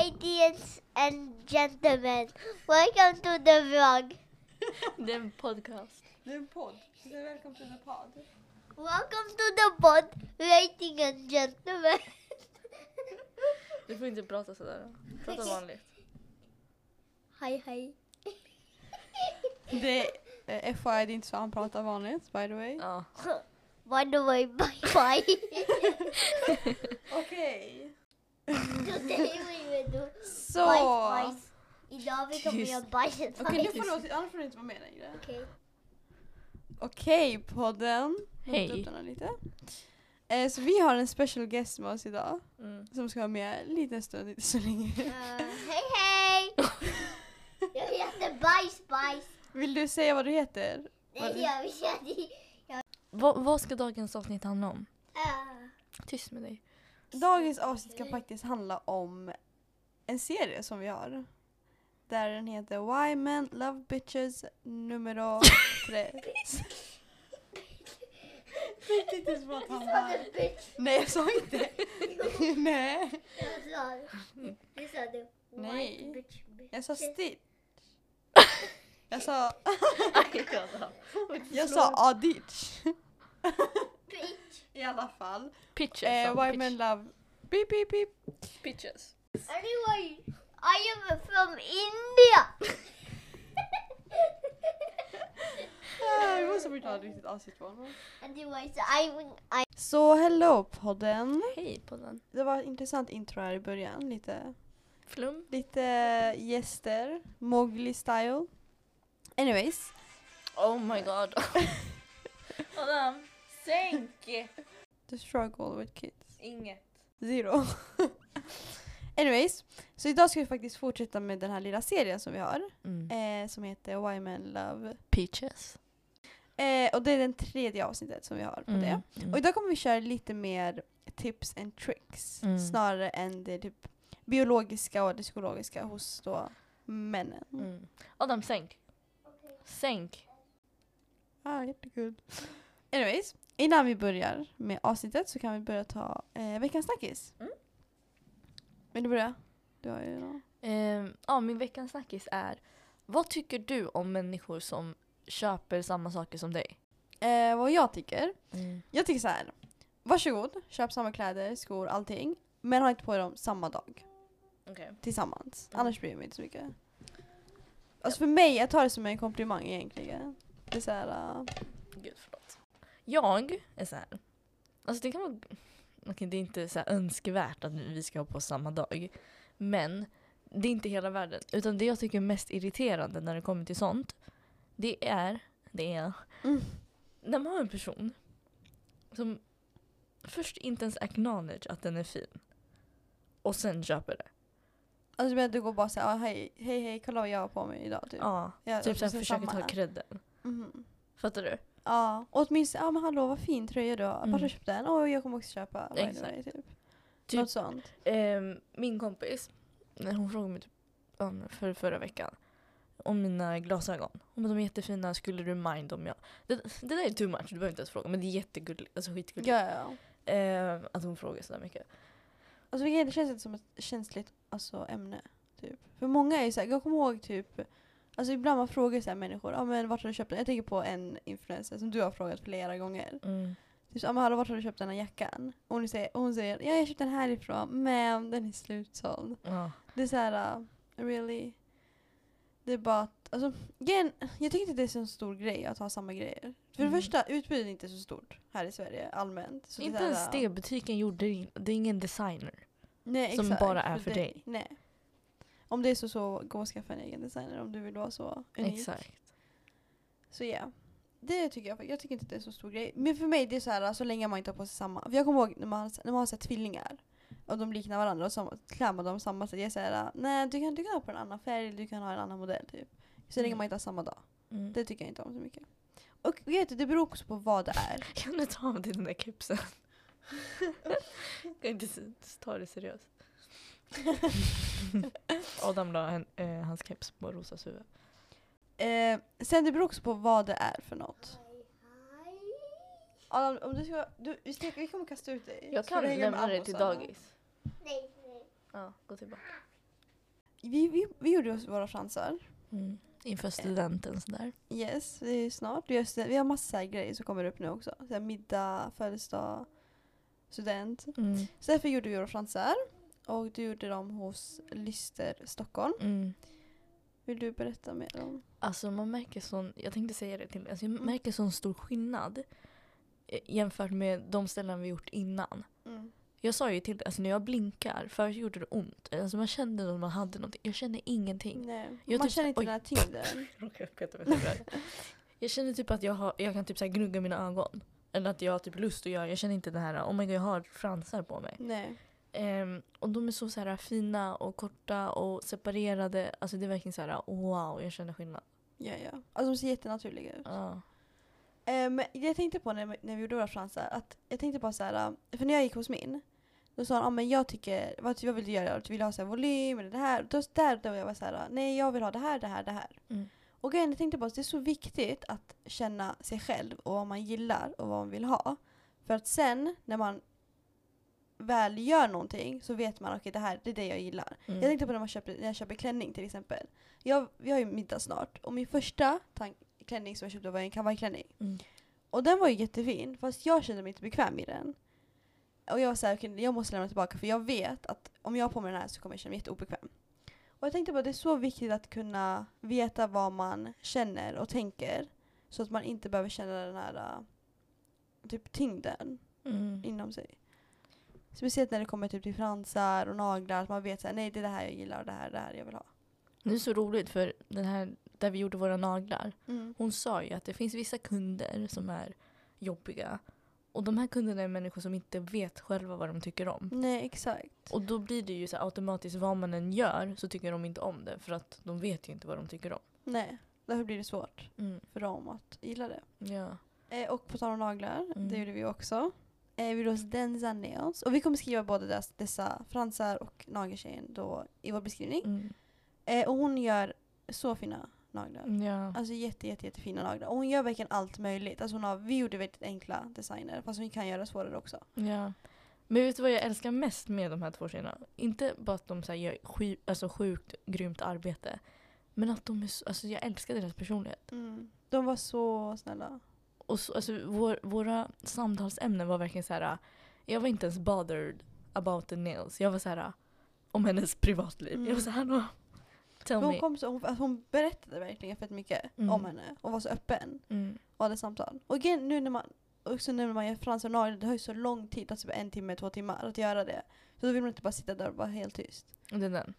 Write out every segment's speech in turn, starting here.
Ladies and gentlemen, welcome to the vlog. Det är en podcast. Det är en podd. Det är välkommen till en podd. Welcome to the pod, ladies and gentlemen. Du får inte prata sådär. Prata vanligt. Hej hej. Det är FYI, det är inte så han pratar vanligt by the way. Ja. By the way, bye bye. Okej. Så. bajs bajs. Idag vi kommer Tyst. göra bajset Okej, nu får du, annars får du inte vara med längre. Okej. Okej, podden. Jag Hej. lite. Eh, så vi har en special guest med oss idag. Mm. Som ska vara med en liten stund, inte så länge. Eh, hej hej! Jag heter Bajs Bajs. Vill du säga vad du heter? Vad- Nej, jag vet Vad, vad ska dagens avsnitt handla om? Uh, Tyst med dig. Dagens avsnitt ska faktiskt handla om en serie som vi har. Där den heter Why Men Love Bitches nummer tre. Jag tyckte inte att han var... Nej jag sa inte. Nej. Jag sa det. Du sa det. Nej. Jag sa Stitch. Jag sa, jag jag sa Aditch. I alla fall. Pitches. Eh, sa why pitch. Men Love... Beep beep beep. Pitches. Anyway, I am from India. Ah, vi måste förklara riktigt avsnitt på honom. Anyways, I, I Så hello podden. Hej på den. Det var ett intressant intro här i början. Lite, Flum. lite gäster. Mowgli style. Anyways. Oh my god. Adam, sänk! The struggle with kids. Inget. Zero. Anyways. Så idag ska vi faktiskt fortsätta med den här lilla serien som vi har. Mm. Eh, som heter Why Men Love. Peaches. Eh, och det är den tredje avsnittet som vi har på det. Mm. Och idag kommer vi köra lite mer tips and tricks. Mm. Snarare än det typ biologiska och det psykologiska hos då männen. Mm. Adam, sänk. Sänk. Ah, jättekul. Anyways, innan vi börjar med avsnittet så kan vi börja ta eh, veckans snackis. Mm. Vill du börja? Du har ju någon. Ehm, ja, min veckans snackis är Vad tycker du om människor som köper samma saker som dig? Eh, vad jag tycker? Mm. Jag tycker så här. Varsågod, köp samma kläder, skor, allting. Men ha inte på dem samma dag. Okej. Tillsammans. Mm. Annars bryr jag mig inte så mycket. Alltså för mig, jag tar det som en komplimang egentligen. Det är så här, uh. Jag är så här. Alltså det kan vara... Okej, det är inte så önskvärt att vi ska ha på samma dag. Men det är inte hela världen. Utan det jag tycker är mest irriterande när det kommer till sånt. Det är... Det är... Mm. När man har en person som först inte ens acknowledge att den är fin. Och sen köper det. Alltså men du går bara såhär, ah, hej, hej hej kolla vad jag har på mig idag typ. Ja, Jag- typ såhär försöker ta credden. Mhm. Fattar du? Ja, och åtminstone, ja men hallå vad fin tröja du har. Mm. du köpt den? Åh jag kommer också köpa. by the Exakt. way, Typ. Typ- Något sånt. Ehm, min kompis, när hon frågade mig typ, ja, men för förra veckan om mina glasögon. Hon bara, de är jättefina, skulle du mind om jag... Det, det där är too much, du behöver inte ens fråga. Men det är jättegulligt, alltså skitgulligt. Ja, ja. Ehm, att hon frågar sådär mycket. Alltså vilket det känns inte som ett känsligt alltså, ämne. Typ. För många är ju såhär, jag kommer ihåg typ Alltså ibland man frågar så här människor, ja men vart har du köpt den? Jag tänker på en influencer som du har frågat flera gånger. Mm. Typ men hallå vart har du köpt den här jackan? Och hon säger, och hon säger ja jag har köpt den härifrån men den är slutsåld. Ja. Det är såhär, uh, really? Det är bara att, alltså igen, jag tycker inte det är så stor grej att ha samma grejer. För Mm. det första, utbudet är inte så stort här i Sverige allmänt. Inte det ens det, butiken gjorde det, det är ingen designer. nej, som exakt, bara är för dig. Nej. Om det är så, så gå och skaffa en egen designer om du vill vara så unik. Exakt. Så ja. Det tycker jag, jag tycker inte att det är så stor grej. Men för mig det är så här så länge man inte har på sig samma. För jag kommer ihåg när man, när man har sett tvillingar. Och de liknar varandra och så klär man dem samma sätt. Jag säger nej du kan, du kan ha på en annan färg, du kan ha en annan modell typ. Så länge Mm. man inte har samma dag. Mm. Det tycker jag inte om så mycket. Och vet du, det beror också på vad det är. Kan du ta av dig den där kepsen? kan inte ta det seriöst. Adam la en, eh, hans keps på Rosas huvud. Eh, sen det beror också på vad det är för något. Adam, om du ska, du, vi, ska, vi kommer kasta ut dig. Jag Ska kan du hänga med lämna dig till abbosarna? dagis. Nej, nej. Ja, gå tillbaka. vi, vi, vi gjorde oss våra fransar. Mm. Inför studenten sådär. Yes, det är snart. Vi har, stu- vi har massa så här grejer som kommer upp nu också. Så här middag, födelsedag, student. Mm. Så därför gjorde vi våra fransar. Och du gjorde dem hos Lyster Stockholm. Mm. Vill du berätta mer om? Alltså man märker sån, jag tänkte säga det till alltså jag Mm. märker sån stor skillnad eh, jämfört med de ställen vi gjort innan. Mm. Jag sa ju till dig, alltså när jag blinkar, förut gjorde det ont. Alltså man kände att man hade någonting. Jag känner ingenting. Nej. Jag Man typ- känner inte oj. den här tyngden. Jag känner typ att jag, har, jag kan typ så gnugga mina ögon. Eller att jag har typ lust att göra, jag känner inte det här, oh my god jag har fransar på mig. Nej. Ehm, och de är så, så här fina och korta och separerade. Alltså det är verkligen så här, wow jag känner skillnad. Ja, ja. Alltså de ser jättenaturliga ut. Eh, Men jag tänkte på när, vi- när vi gjorde våra fransar, att jag tänkte på så här, för när jag gick hos min, då sa han, ah, men jag tycker, vad, vad vill du göra? Du vill ha så här volym eller det här? Då, där då jag var så här, nej jag vill ha det här, det här, det här. Mm. Och grejen jag tänkte på att det är så viktigt att känna sig själv och vad man gillar och vad man vill ha. För att sen när man väl gör någonting så vet man att det här det är det jag gillar. Mm. Jag tänkte på när, man köper, när jag köper klänning till exempel. Jag, vi har ju middag snart och min första klänning som jag köpte var en kavajklänning. Mm. Och den var ju jättefin fast jag kände mig inte bekväm i den. Och jag var såhär, okej jag måste lämna tillbaka för jag vet att om jag har på mig den här så kommer jag känna mig jätteobekväm. Och jag tänkte på att det är så viktigt att kunna veta vad man känner och tänker. Så att man inte behöver känna den här äh, typ tyngden Mm. inom sig. Speciellt när det kommer typ till fransar och naglar. Att man vet såhär, nej det är det här jag gillar och det här är det här jag vill ha. Det är så roligt för den här där vi gjorde våra naglar. Mm. Hon sa ju att det finns vissa kunder som är jobbiga. Och de här kunderna är människor som inte vet själva vad de tycker om. Nej exakt. Och då blir det ju så automatiskt vad man än gör så tycker de inte om det. För att de vet ju inte vad de tycker om. Nej, därför blir det svårt Mm. för dem att gilla det. Ja. Eh, och på tal om naglar, Mm. det gjorde vi också. Eh, vi gjorde hos Denza Nails. Och vi kommer skriva både dess, dessa fransar och nageltjejen då i vår beskrivning. Mm. Eh, och hon gör så fina naglar. Ja. Alltså jätte, jätte, jättefina naglar. Och hon gör verkligen allt möjligt. Alltså hon har, vi gjorde väldigt enkla designer fast hon kan göra svårare också. ja. Men vet du vad jag älskar mest med de här två tjejerna? Inte bara att de så här, gör sky, alltså, sjukt grymt arbete. Men att de är så, alltså jag älskar deras personlighet. De var så snälla. Och så, alltså, vår, våra samtalsämnen var verkligen så här. Jag var inte ens bothered about the nails. Jag var så här om hennes privatliv. Mm. Jag var så här, "Nå, tell Hon, me. kom så, hon, alltså hon berättade verkligen fett mycket Mm. om henne och var så öppen Mm. och hade samtal. Och igen, nu när man, också nu när man gör naglar, det har ju så lång tid, alltså en timme, två timmar att göra det. Så då vill man inte bara sitta där och vara helt tyst. Och det är den.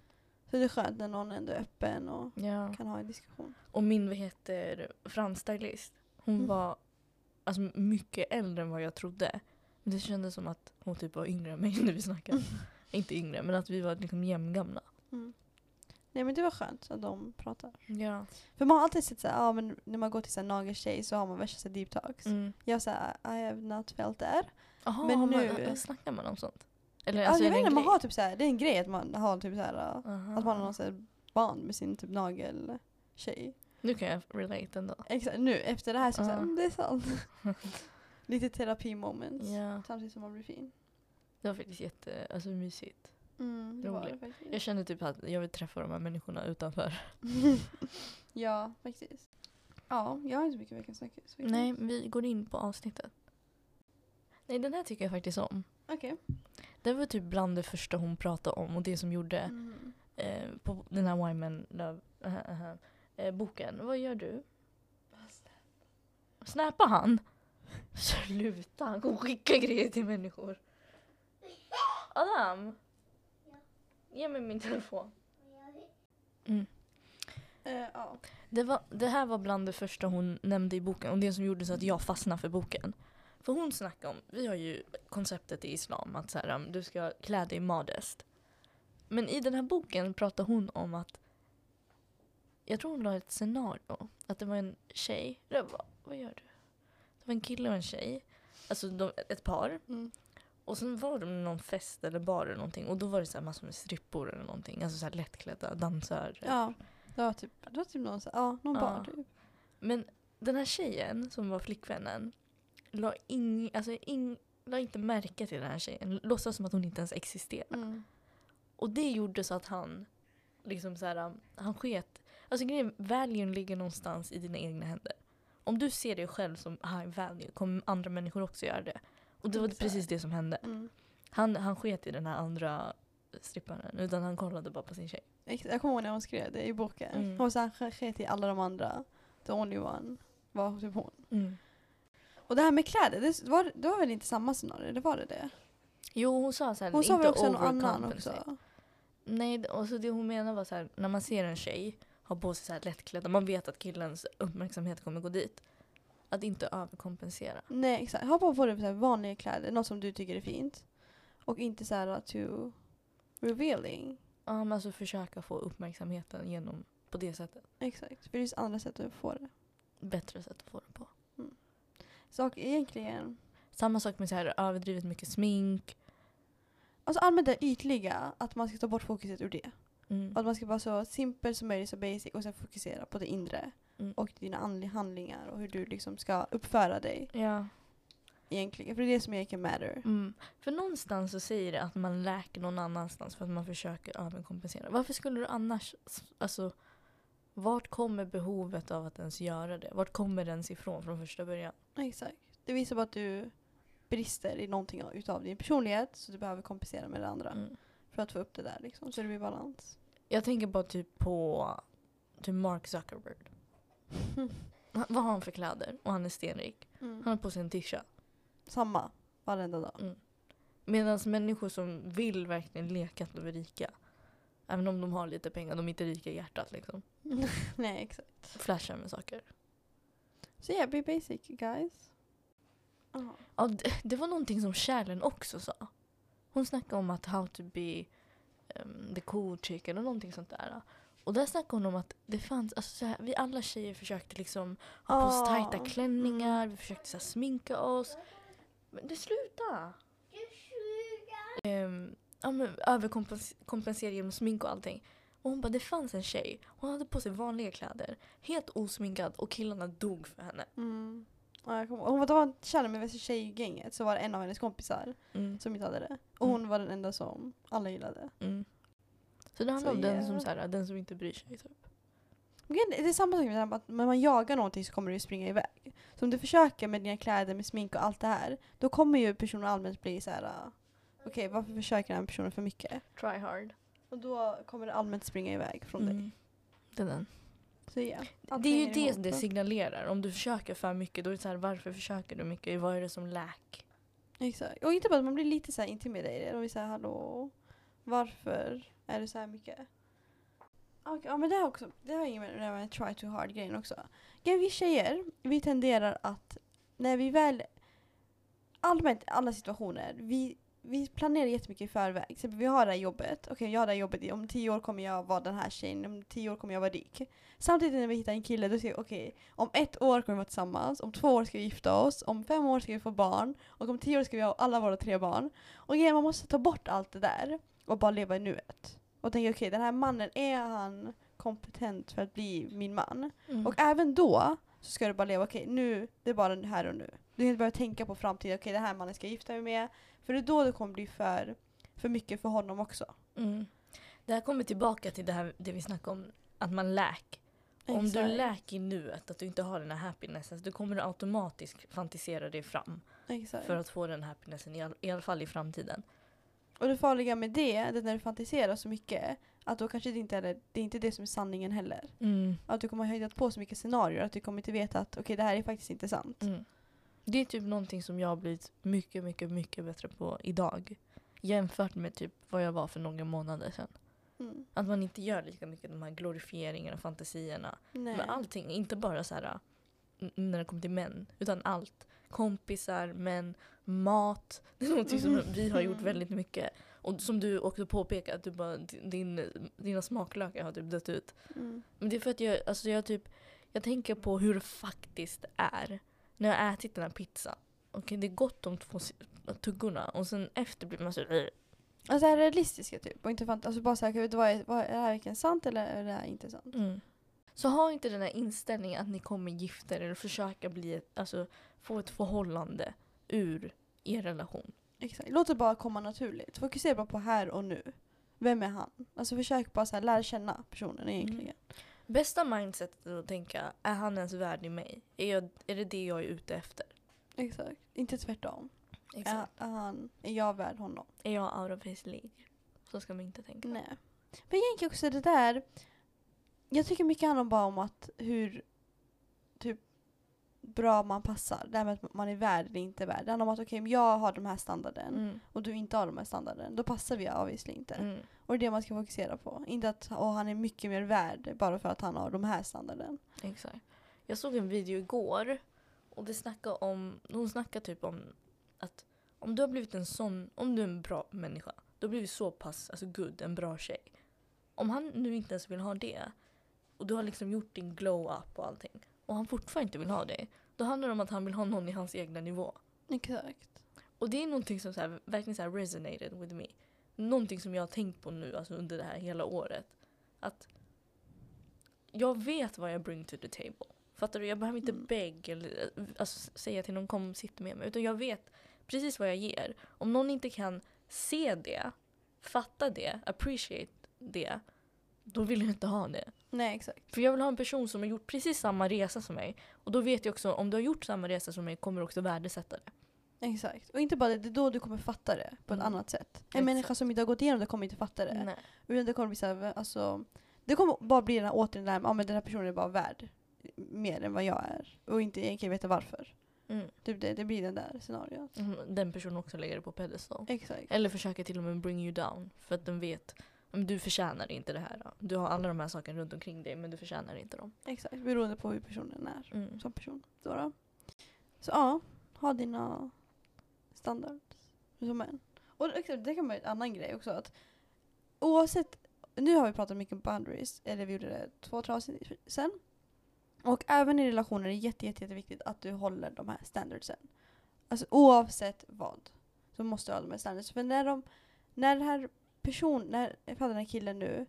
Så det är skönt när någon ändå är öppen och Ja. kan ha en diskussion. Och min vad heter fransstylist. Hon Mm. var alltså, mycket äldre än vad jag trodde. Men det kändes som att hon typ var yngre än mig när vi snackade. Inte yngre, men att vi var liksom jämngamla. Mm. Nej men det var skönt att de pratar. Ja. För man har alltid sett såhär, ja men när man går till såhär nageltjej så har man värsta deep talks. Mm. Jag såhär, I have not felt there. Aha, Men nu- nu... snackar man om sånt? Eller Ja, alltså, jag vet en inte, man har typ såhär, det är en grej att man har typ såhär, Aha. att man har någon såhär band med sin typ nageltjej. Nu kan jag relate ändå. Exakt, nu efter det här så är såhär, mm, det är sant. Lite terapi moments. Ja. Samtidigt som man blir fin. Det var faktiskt jätte, alltså, mysigt. Mm, Roligt. Jag känner typ att jag vill träffa de här människorna utanför. ja, faktiskt. Ja, jag har inte så mycket veckans snackis. Nej, vi går in på avsnittet. Nej, den här tycker jag faktiskt om. Okej. Det var typ bland det första hon pratade om och det som gjorde Mm. eh, på den här Wyman Love äh, äh, äh, boken. Vad gör du? Snappar han? Sluta, han kommer skicka grejer till människor. Adam! Ge mig min telefon. Eh, ja. Det, var, det här var bland det första hon nämnde i boken och det som gjorde så att jag fastnade för boken. För hon snackade om, vi har ju konceptet i islam att så här, um, du ska klä dig modest. Men i den här boken pratar hon om att, jag tror hon la ett scenario, att det var en tjej, det var, vad gör du? Det var en kille och en tjej, alltså de, ett par. Mm. Och sen var de någon fest eller bar eller någonting och då var det så massor med strippor eller någonting, alltså så här lättklädda dansörer. ja. Det var typ, det var typ någon, så- ja, någon Ja. bar typ. Men den här tjejen som var flickvännen la, ing, alltså ing, la inte märke till den här tjejen. Låtsas som att hon inte ens existerade. Mm. Och det gjorde så att han liksom så här, han sket. Alltså grejen, valuen ligger någonstans i dina egna händer. Om du ser dig själv som high value kommer andra människor också göra det. Och det var precis det som hände. Mm. Han, han sket i den här andra stripparen utan han kollade bara på sin tjej. Jag kommer ihåg när hon skrev det i boken. Mm. Hon sa han sket i alla de andra. The only one var typ hon. Mm. Och det här med kläder, det var, det var väl inte samma scenario? Det var det det? Jo hon sa så här, Hon sa inte väl också en annan också? Nej, och så det hon menar var så här, när man ser en tjej ha på sig så här lättklädda, man vet att killens uppmärksamhet kommer gå dit. Att inte överkompensera. Nej exakt, ha på, dig så här vanliga kläder, något som du tycker är fint. Och inte så här too revealing. Ja, men alltså försöka få uppmärksamheten genom på det sättet. Exakt, för det finns andra sätt att få det. Bättre sätt att få det på. Så och egentligen, Samma sak med så här överdrivet mycket smink. alltså allmänt det ytliga, att man ska ta bort fokuset ur det. Mm. Att man ska vara så simpel som möjligt, så basic och sen fokusera på det inre. Mm. Och dina handlingar och hur du liksom ska uppföra dig Ja. egentligen. För det är det som egentligen matter. Mm. För någonstans så säger det att man läker någon annanstans för att man försöker överkompensera. Varför skulle du annars, alltså vart kommer behovet av att ens göra det? Vart kommer det ens ifrån från första början? Exakt. Det visar bara att du brister i någonting utav din personlighet så du behöver kompensera med det andra. Mm. För att få upp det där liksom, så det blir balans. Jag tänker bara typ på typ Mark Zuckerberg. Han- Vad har han för kläder? Och han är stenrik. Han har på sig en tisha. Samma, varenda dag. Medan människor som vill verkligen leka att de är rika. Även om de har lite pengar, de är inte rika i hjärtat liksom. Nej exakt. Flashar med saker. Så yeah, be basic guys. Ja. Ja, det, det var någonting som Kärlen också sa. Hon snackade om att how to be um, the cool eller någonting sånt där. Och där snackade hon om att det fanns, alltså så här, vi alla tjejer försökte liksom ha på oss tajta klänningar, vi försökte så här, sminka oss. Men det sluta! Um, ja, men överkompensera genom smink och allting. Och hon bara, det fanns en tjej, hon hade på sig vanliga kläder, helt osminkad och killarna dog för henne. Mm. Ja, jag kommer ihåg. Hon var, kär med tjejgänget så var det en av hennes kompisar Mm. som inte hade det. Och Mm. hon var den enda som alla gillade. Mm. Så det handlar Så om den som, så här, den som inte bryr sig. Typ. Men Det är samma sak med det här med att när man jagar någonting så kommer det ju springa iväg. Så om du försöker med dina kläder, med smink och allt det här, då kommer ju personen allmänt bli så här. uh, okej varför försöker den här personen för mycket? Try hard. Och då kommer det allmänt springa iväg från dig. Mm. Det är den. Så ja. Det är ju det det signalerar. Om du försöker för mycket, då är det så här, varför försöker du mycket? Vad är det som läk? Exakt. Och inte bara att man blir lite så här intimidated och vi säger hallå, varför är det så här mycket? Okej, ja men det har också, det har inget med med try too hard grejen också. Vi tjejer, vi tenderar att när vi väl, allmänt alla situationer, vi, vi planerar jättemycket i förväg. Till exempel vi har det här jobbet, okej jag har det här jobbet, om tio år kommer jag vara den här tjejen, om tio år kommer jag vara rik. Samtidigt när vi hittar en kille, då säger vi okej, om ett år kommer vi vara tillsammans, om två år ska vi gifta oss, om fem år ska vi få barn, och om tio år ska vi ha alla våra tre barn. Och grejen, man måste ta bort allt det där och bara leva i nuet. Och tänka okej, den här mannen, är han kompetent för att bli min man? Mm. Och även då så ska du bara leva, okej nu, det är bara här och nu. Du kan inte börja tänka på framtiden, okej den här mannen ska jag gifta mig med. För det är då det kommer bli för, för mycket för honom också. Mm. Det här kommer tillbaka till det, här, det vi snackade om, att man läk. Om du läker nuet, att du inte har den här happinessen, då kommer du automatiskt fantisera dig fram Exakt. för att få den happinessen, i, all, i alla fall i framtiden. Och det farliga med det, det är när du fantiserar så mycket, att då kanske det inte är det, det är inte det som är sanningen heller. Mm. Att du kommer ha hittat på så mycket scenarier att du kommer inte veta att okej det här är faktiskt inte sant. Mm. Det är typ någonting som jag har blivit mycket, mycket, mycket bättre på idag. Jämfört med typ vad jag var för några månader sedan. Mm. Att man inte gör lika mycket de här glorifieringarna, fantasierna. Nej. Men allting, inte bara så här när det kommer till män, utan allt. Kompisar, män, mat. Det är någonting som vi har gjort väldigt mycket. Och som du också påpekar, att du bara, din, dina smaklökar har typ dött ut. Mm. Men det är för att jag, alltså jag typ, jag tänker på hur det faktiskt är. När jag har ätit den här pizzan. Okej, det är gott de två tuggorna och sen efter blir man så. Alltså här realistiska typ. Och inte fant- alltså bara såhär, vad är, vad, är det här verkligen sant eller är det här inte sant? mm. Så ha inte den här inställningen att ni kommer gifta er eller försöka bli ett, alltså, få ett förhållande ur er relation. Exakt. Låt det bara komma naturligt. Fokusera bara på här och nu. Vem är han? Alltså försök bara så här, lära känna personen egentligen. Bästa mindsetet att tänka, är han ens värdig mig? Är, jag, är det det jag är ute efter? Exakt. Inte tvärtom. Exakt. är, han, är jag värd honom? Är jag out of his league? Så ska man inte tänka. Nej. Men egentligen också det där. Jag tycker mycket handlar bara om att hur typ bra man passar. Det här med att man är värd eller inte värd. Det handlar om att okej, om jag har de här standarden Mm. och du inte har de här standarden. Då passar vi obviously inte. Mm. Och det är det man ska fokusera på. Inte att åh, han är mycket mer värd bara för att han har de här standarden. Exakt. Jag såg en video igår och det snackade om, hon snackade typ om att om du har blivit en sån, om du är en bra människa, du har blivit så pass alltså good, en bra tjej. Om han nu inte ens vill ha det och du har liksom gjort din glow up och allting och han fortfarande inte vill ha det, då handlar det om att han vill ha någon i hans egna nivå. Exakt. Och det är någonting som så här, verkligen så här resonated with me. Någonting som jag har tänkt på nu alltså under det här hela året. Att jag vet vad jag bring to the table. Fattar du? Jag behöver inte Mm. beg eller alltså, säga till någon kom sitt med mig. Utan jag vet precis vad jag ger. Om någon inte kan se det, fatta det, appreciate det. Då vill jag inte ha det. Nej exakt. För jag vill ha en person som har gjort precis samma resa som mig. Och då vet jag också om du har gjort samma resa som mig kommer du också värdesätta det. Exakt. Och inte bara det, det är då du kommer fatta det på ett Mm. annat sätt. En Exakt. människa som inte har gått igenom det kommer inte fatta det. Nej. Utan det kommer bli så här, alltså, det kommer bara bli den här återigen ja men den här personen är bara värd mer än vad jag är. Och inte egentligen veta varför. Mm. Typ det, det blir den där scenariot. Mm, Den personen också lägger det på pedestal. Exakt. Eller försöker till och med bring you down. För att den vet att du förtjänar inte det här. då. Du har alla de här sakerna runt omkring dig men du förtjänar inte dem. Exakt. Beroende på hur personen är Mm. som person. Så, då. så ja, ha dina standards som män. Och det, det kan vara en annan grej också. Att oavsett, nu har vi pratat mycket om boundaries, eller vi gjorde det två avsnitt sen. Och även i relationer är det jätte, jätte, jätteviktigt att du håller de här standardsen. Alltså oavsett vad. Så måste du ha de här standardsen. För när de, när den här personen, när, den här killen nu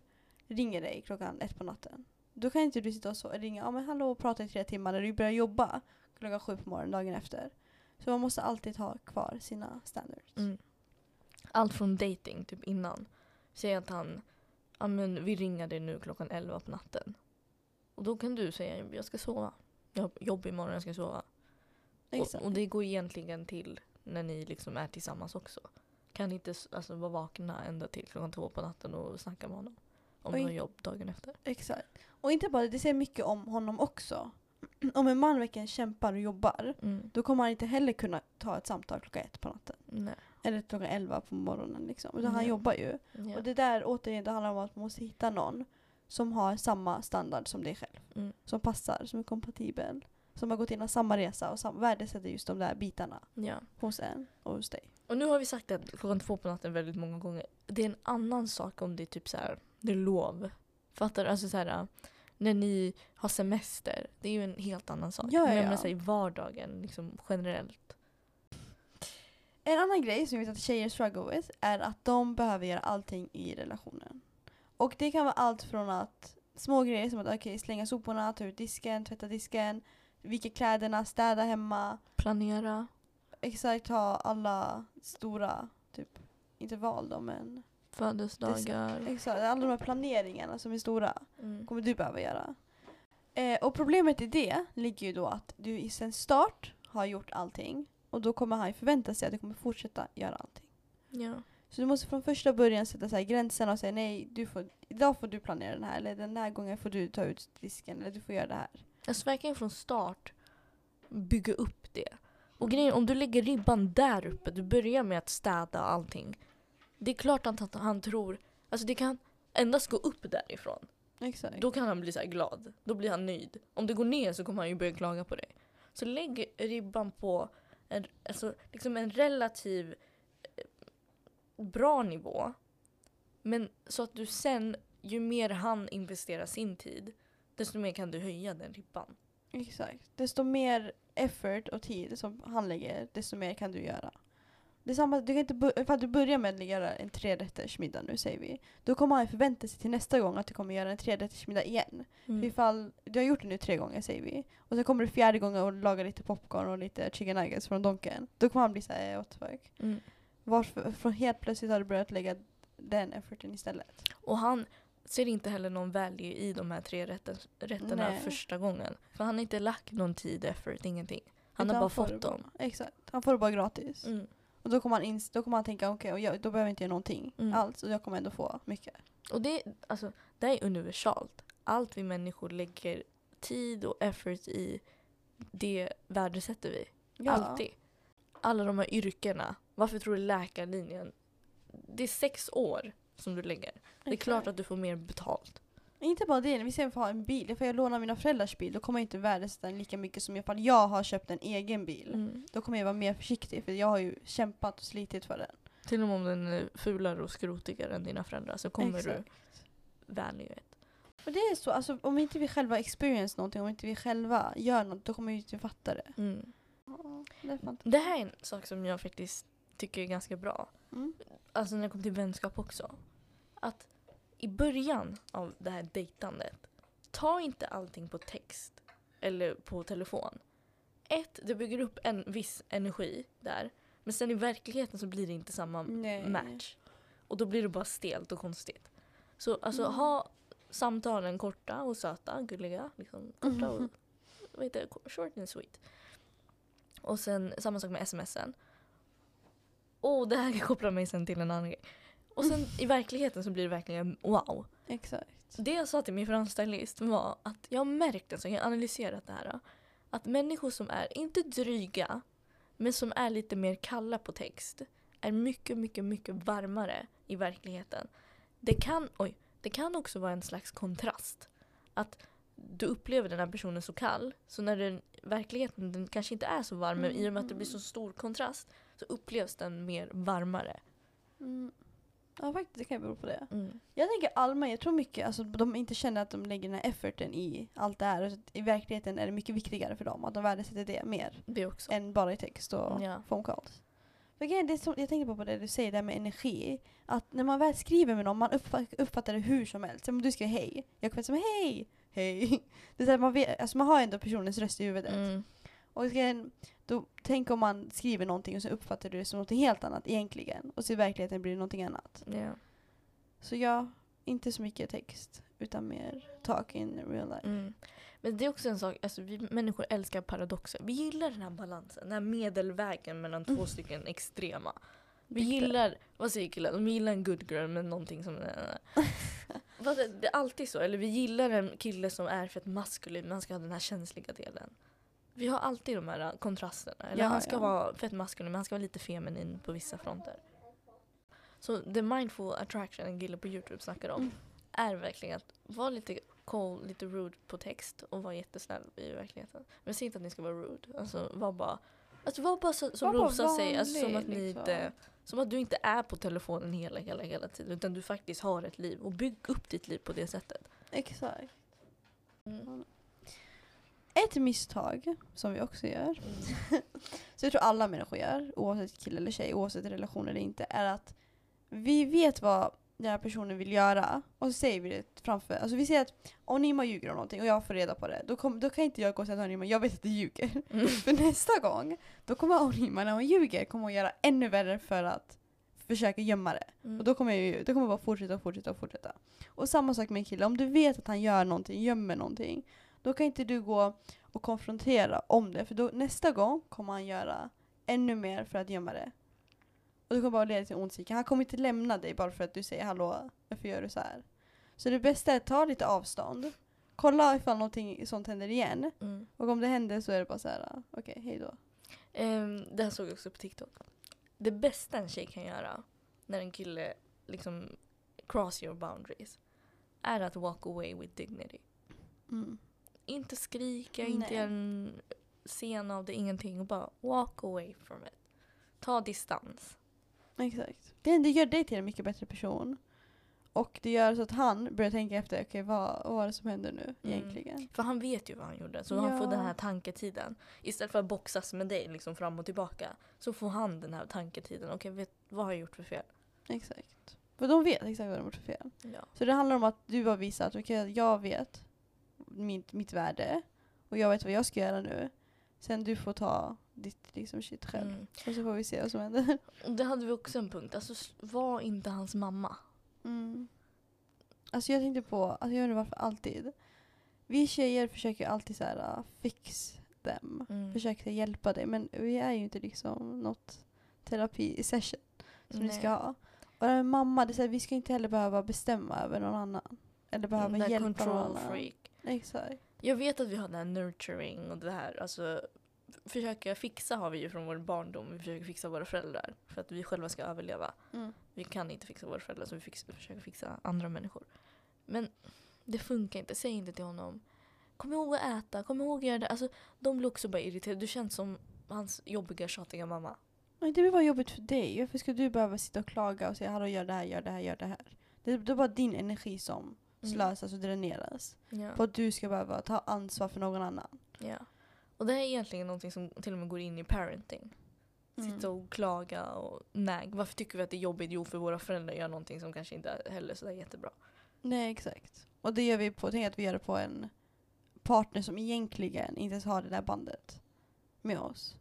ringer dig klockan ett på natten. Då kan inte du sitta och så, ringa, ja men hallå och prata i tre timmar när du börjar jobba klockan sju på morgonen dagen efter. Så man måste alltid ha kvar sina standards. Mm. Allt från dating typ innan. Säg att han, ja men vi ringer dig nu klockan 11 på natten. Och då kan du säga jag ska sova. Jag har jobb imorgon, jag ska sova. Och, och det går egentligen till när ni liksom är tillsammans också. Kan inte alltså, vara vakna ända till klockan två på natten och snacka med honom. Om du har jobb dagen efter. Exakt. Och inte bara det, det säger mycket om honom också. Om en man verkligen kämpar och jobbar, Mm. då kommer han inte heller kunna ta ett samtal klockan ett på natten. Nej. Eller klockan elva på morgonen liksom. Utan han Nej. jobbar ju. Ja. Och det där återigen, det handlar om att man måste hitta någon som har samma standard som dig själv. Mm. Som passar, som är kompatibel. Som har gått igenom samma resa och sam- värdesätter just de där bitarna ja. hos en och hos dig. Och nu har vi sagt det klockan två på natten väldigt många gånger. Det är en annan sak om det är typ så här, det är lov. Fattar du? Alltså så här, när ni har semester. Det är ju en helt annan sak. Ja, ja, Men ja. här, i vardagen, liksom generellt. En annan grej som jag vet att tjejer struggle with är att de behöver göra allting i relationen. Och det kan vara allt från att små grejer som att okej, slänga soporna, ta ut disken, tvätta disken, vika kläderna, städa hemma. Planera. Exakt, ha alla stora, typ, inte val då men Födelsedagar. exakt, alla de här planeringarna som är stora Mm. kommer du behöva göra. Eh, och problemet i det ligger ju då att du i sen start har gjort allting och då kommer han förvänta sig att du kommer fortsätta göra allting. Ja. Så du måste från första början sätta så här gränserna och säga nej, du får, idag får du planera den här eller den här gången får du ta ut disken eller du får göra det här. Alltså verkligen från start bygga upp det. Och grejen om du lägger ribban där uppe, du börjar med att städa allting. Det är klart att han, tror, alltså det kan endast gå upp därifrån. Exakt. Då kan han bli så glad. Då blir han nöjd. Om det går ner så kommer han ju börja klaga på dig. Så lägg ribban på en, alltså, liksom en relativ bra nivå. Men så att du sen, ju mer han investerar sin tid, desto mer kan du höja den ribban. Exakt. Desto mer effort och tid som han lägger, desto mer kan du göra. Det är samma, du kan inte att du börjar med att göra en trerätters middag nu säger vi. Då kommer han förvänta sig till nästa gång att du kommer göra en trerätters middag igen. För Mm. ifall, du har gjort det nu tre gånger säger vi. Och sen kommer du fjärde gången och lagar lite popcorn och lite chicken nuggets från Donken. Då kommer han bli såhär, what the fuck. Mm. Varför, från helt plötsligt har du börjat lägga den efforten istället. Och han ser inte heller någon value i de här tre rätten, rätterna Nej. första gången. För han har inte lagt någon tid, effort, ingenting. Han Utan har bara det fått dem. Exakt. Han får det bara gratis. Mm. Och då kommer han, ins- då kommer han tänka okej, jag, då behöver jag inte göra någonting Mm. alls och jag kommer ändå få mycket. Och det, alltså, det är universalt. Allt vi människor lägger tid och effort i, det värdesätter vi. Alltid. Alla de här yrkena. Varför tror du läkarlinjen? Det är sex år som du lägger. Det är klart att du får mer betalt. Inte bara det, vi sen får ha en bil. För jag lånar mina föräldrars bil, då kommer jag inte värdesätta den lika mycket som ifall jag har köpt en egen bil. Mm. Då kommer jag vara mer försiktig för jag har ju kämpat och slitit för den. Till och med om den är fulare och skrotigare än dina föräldrar så kommer Exakt. du it. Och det är så, alltså, om inte vi själva experience någonting, om inte vi själva gör något, då kommer vi inte fatta det. Mm. Det. Det här är en sak som jag faktiskt tycker är ganska bra. Mm. Alltså när det kommer till vänskap också. Att i början av det här dejtandet, ta inte allting på text eller på telefon. Ett, det bygger upp en viss energi där. Men sen i verkligheten så blir det inte samma Nej. match. Och då blir det bara stelt och konstigt. Så alltså Mm. ha samtalen korta och söta, gulliga. Liksom, korta och Mhm. vad heter det? short and sweet. Och sen samma sak med smsen. Och det här kopplar mig sen till en annan grej. Och sen i verkligheten så blir det verkligen wow. Exakt. Det jag sa till min fransstylist var att jag har märkt, alltså, jag har analyserat det här. Att människor som är, inte dryga, men som är lite mer kalla på text är mycket, mycket, mycket varmare i verkligheten. Det kan, oj, det kan också vara en slags kontrast. Att du upplever den här personen så kall, så när den, verkligheten den kanske inte är så varm, men i och med att det blir så stor kontrast så upplevs den mer varmare. Mm. Ja faktiskt, det kan bero på det. Mm. Jag tänker allmänt, jag tror mycket, alltså de inte känner att de lägger den här efforten i allt det här. I verkligheten är det mycket viktigare för dem att de värdesätter det mer Det också. än bara i text och Ja. phone calls. Det som, jag tänker på, det du säger där med energi. Att när man väl skriver med någon, man uppfa- uppfattar det hur som helst. Om du skriver hej, jag kommer säga hej, hej. Det är så här, man, vet, alltså man har ändå personens röst i huvudet. Mm. Och grejen, då, tänk om man skriver någonting och så uppfattar du det som något helt annat egentligen. Och så i verkligheten blir det någonting annat. Ja. Så ja, inte så mycket text utan mer talk in real life. Mm. Men det är också en sak, alltså vi människor älskar paradoxer. Vi gillar den här balansen, den här medelvägen mellan två Mm. stycken extrema. Vi gillar, vad säger killar? De gillar en good girl med någonting som... Vad det, är alltid så, eller vi gillar en kille som är fett maskulin men han ska ha den här känsliga delen. Vi har alltid de här kontrasterna. Eller Ja, han ska ja. vara fett maskulin men han ska vara lite feminin på vissa fronter. Så the mindful attraction en kille på Youtube snackar om Mm. är verkligen att vara lite cold, lite rude på text och vara jättesnäll i verkligheten. Men jag säger inte att ni ska vara rude. Alltså var bara, alltså, var bara så, som Var Rosa säger, alltså, som att ni liksom. inte som att du inte är på telefonen hela, hela, hela tiden utan du faktiskt har ett liv och bygg upp ditt liv på det sättet. Exakt. Mm. Ett misstag som vi också gör, så jag tror alla människor gör, oavsett kille eller tjej, oavsett relation eller inte, är att vi vet vad den här personen vill göra och så säger vi det framför. Alltså vi säger att om Nima ljuger om någonting och jag får reda på det, då, kom, då kan inte jag gå och säga till Nima, jag vet att du ljuger. Mm. För nästa gång, då kommer Onima när hon ljuger, kommer hon göra ännu värre för att försöka gömma det. Mm. Och då kommer jag ju, då kommer jag bara fortsätta och fortsätta och fortsätta. Och samma sak med en kille, om du vet att han gör någonting, gömmer någonting, då kan inte du gå och konfrontera om det, för då, nästa gång kommer han göra ännu mer för att gömma det. Och det kommer bara leda till ond psyke. Han kommer inte lämna dig bara för att du säger hallå, varför gör du så här? Så det bästa är att ta lite avstånd, kolla ifall någonting sånt händer igen, Mm. och om det händer så är det bara så här, okej, hej då. Ehm, det här såg jag också på TikTok. Det bästa en tjej kan göra när en kille liksom cross your boundaries är att walk away with dignity. Mm. Inte skrika, inte Nej. göra en scen av det, ingenting. Och bara walk away from it. Ta distans. Exakt. Det, det gör dig till en mycket bättre person. Och det gör så att han börjar tänka efter, okej vad, vad var det som hände nu Mm. egentligen? För han vet ju vad han gjorde. Så han får Ja. den här tanketiden. Istället för att boxas med dig liksom fram och tillbaka. Så får han den här tanketiden. Okej, vet, vad har jag gjort för fel? Exakt. För de vet exakt vad de har gjort för fel. Ja. Så det handlar om att du har visat okej, jag vet mitt, mitt värde och jag vet vad jag ska göra nu. Sen du får ta ditt liksom shit själv. Mm. Och så får vi se vad som händer. Det hade vi också en punkt. Alltså, var inte hans mamma. Mm. Alltså jag tänkte på, alltså jag undrar varför alltid. Vi tjejer försöker alltid så här uh, fix them. Mm. Försöker hjälpa dig men vi är ju inte liksom något terapi-session som vi Nej. ska ha. Och det med mamma, det är här, vi ska inte heller behöva bestämma över någon annan. Eller behöva Den där hjälpa någon annan. freak. Exakt. Jag vet att vi har den här nurturing och det här, alltså försöka fixa har vi ju från vår barndom. Vi försöker fixa våra föräldrar för att vi själva ska överleva. Mm. Vi kan inte fixa våra föräldrar så vi fix, försöker fixa andra människor. Men det funkar inte. Säg inte till honom Kom ihåg att äta, kom ihåg att göra det. Alltså, de blir också bara irriterade. Du känns som hans jobbiga, tjatiga mamma. Men det blir bara jobbigt för dig. Varför ska du behöva sitta och klaga och säga hallå gör det här, gör det här, gör det här. Det, det är bara din energi som Mm. slösas och dräneras. Ja. På att du ska behöva ta ansvar för någon annan. ja. Och det här är egentligen någonting som till och med går in i parenting. Mm. Sitta och klaga och näg. Varför tycker vi att det är jobbigt? Jo, för våra föräldrar gör någonting som kanske inte är heller sådär jättebra. Nej exakt. Och det gör vi på, tänk att vi gör det på en partner som egentligen inte ens har det där bandet med oss.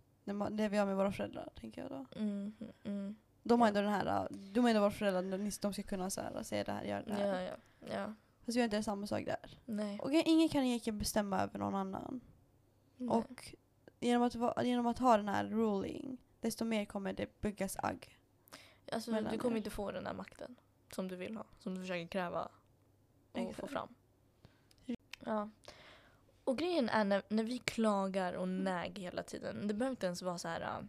Det, vi har med våra föräldrar tänker jag då. Mm, mm. De har ändå den här, de har ändå våra föräldrar, de de ska kunna så här, säga det här, göra det här. Ja, ja, ja. Fast vi har inte samma sak där. Nej. Och ingen kan egentligen bestämma över någon annan. Nej. Och genom att, genom att ha den här ruling, desto mer kommer det byggas agg. Alltså, du kommer er. inte få den här makten som du vill ha. Som du försöker kräva och få fram. Ja. Och grejen är när, när vi klagar och Mm. näg hela tiden. Det behöver inte ens vara så här. äh,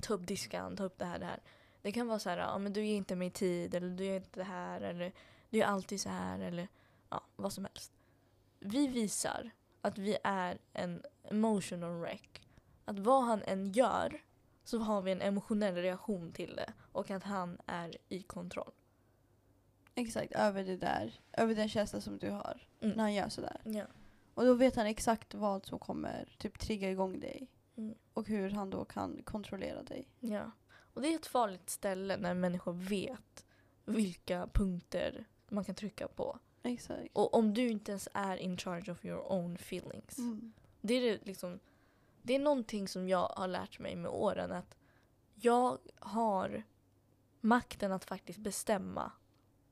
Ta upp diskan, ta upp det här, det här. Det kan vara så här, ja men du ger inte mig tid eller du gör inte det här eller du är alltid så här eller ja, vad som helst. Vi visar att vi är en emotional wreck. Att vad han än gör så har vi en emotionell reaktion till det och att han är i kontroll. Exakt, över det där. Över den känslan som du har Mm. när han gör sådär. Ja. Och då vet han exakt vad som kommer typ trigga igång dig. Mm. Och hur han då kan kontrollera dig. Ja. Och det är ett farligt ställe när människor vet vilka punkter man kan trycka på. Exakt. Och om du inte ens är in charge of your own feelings. Mm. Det är liksom det är någonting som jag har lärt mig med åren att jag har makten att faktiskt bestämma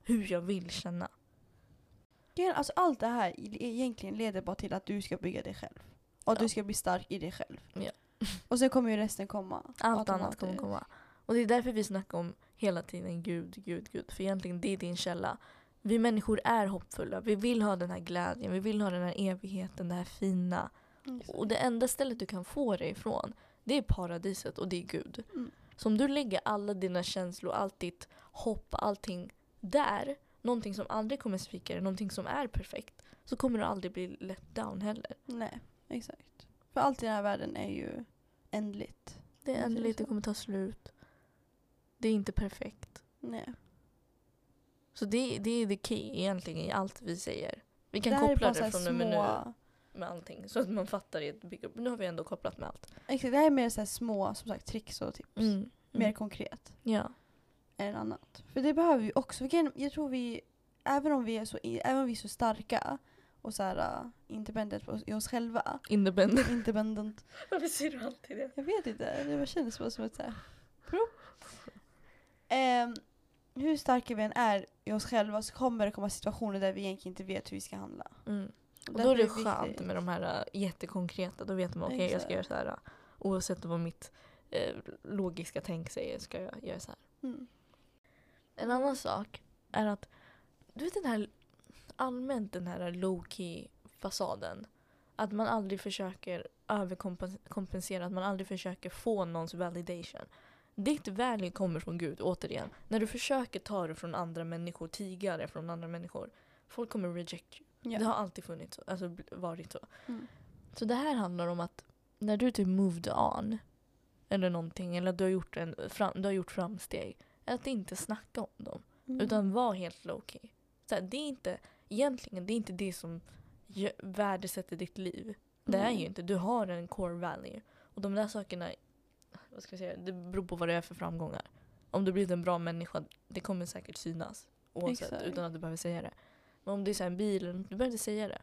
hur jag vill känna. Alltså allt det här egentligen leder bara till att du ska bygga dig själv. Och Ja. du ska bli stark i dig själv. Ja. Och sen kommer ju resten komma. Allt annat kommer komma. Och det är därför vi snackar om hela tiden Gud, Gud, Gud. För egentligen det är din källa. Vi människor är hoppfulla. Vi vill ha den här glädjen. Vi vill ha den här evigheten, det här fina. Exakt. Och det enda stället du kan få det ifrån, det är paradiset och det är Gud. Mm. Så om du lägger alla dina känslor, allt ditt hopp, allting där, någonting som aldrig kommer svika dig, någonting som är perfekt, så kommer du aldrig bli let down heller. Nej, exakt. För allt i den här världen är ju ändligt. Det är ändligt, det kommer ta slut. Det är inte perfekt. Nej. Så det, det är the key egentligen i allt vi säger. Vi kan det koppla det från små... nu med allting så att man fattar i ett big up. Nu har vi ändå kopplat med allt. Exakt, det här är mer så små som sagt, tricks och tips. Mm. Mer Mm. konkret Ja. än annat. För det behöver vi också. Jag tror vi, även om vi är så, även om vi är så starka och så här, uh, independent i oss själva. Independent. Independent. Varför säger du alltid det? Jag vet inte, det var- kändes bara som ett så här, prov. Hur starka vi än är i oss själva så kommer det komma situationer där vi egentligen inte vet hur vi ska handla. Mm. Och då är det viktigt. skönt med de här äh, jättekonkreta. Då vet man okej jag ska göra så här. äh, Oavsett vad mitt eh, logiska tänk säger ska jag göra så här. Mm. En annan sak är att du vet den här allmänt den här low key fasaden. Att man aldrig försöker överkompensera, att man aldrig försöker få någons validation. Ditt value kommer från Gud, återigen. När du försöker ta det från andra människor, tiga det från andra människor, folk kommer reject you. Ja. Det har alltid funnits så, alltså varit så. Mm. Så det här handlar om att när du typ moved on, eller någonting, eller du har gjort, en, fram, du har gjort framsteg, att inte snacka om dem. Mm. Utan var helt low key. Så här, det är inte, egentligen det är inte det som värdesätter ditt liv. Det är ju Nej. inte, du har en core value. Och de där sakerna, vad ska jag säga, det beror på vad det är för framgångar. Om du blir en bra människa, det kommer säkert synas. Oavsett, Exakt. utan att du behöver säga det. Men om det är så en bil, du behöver inte säga det.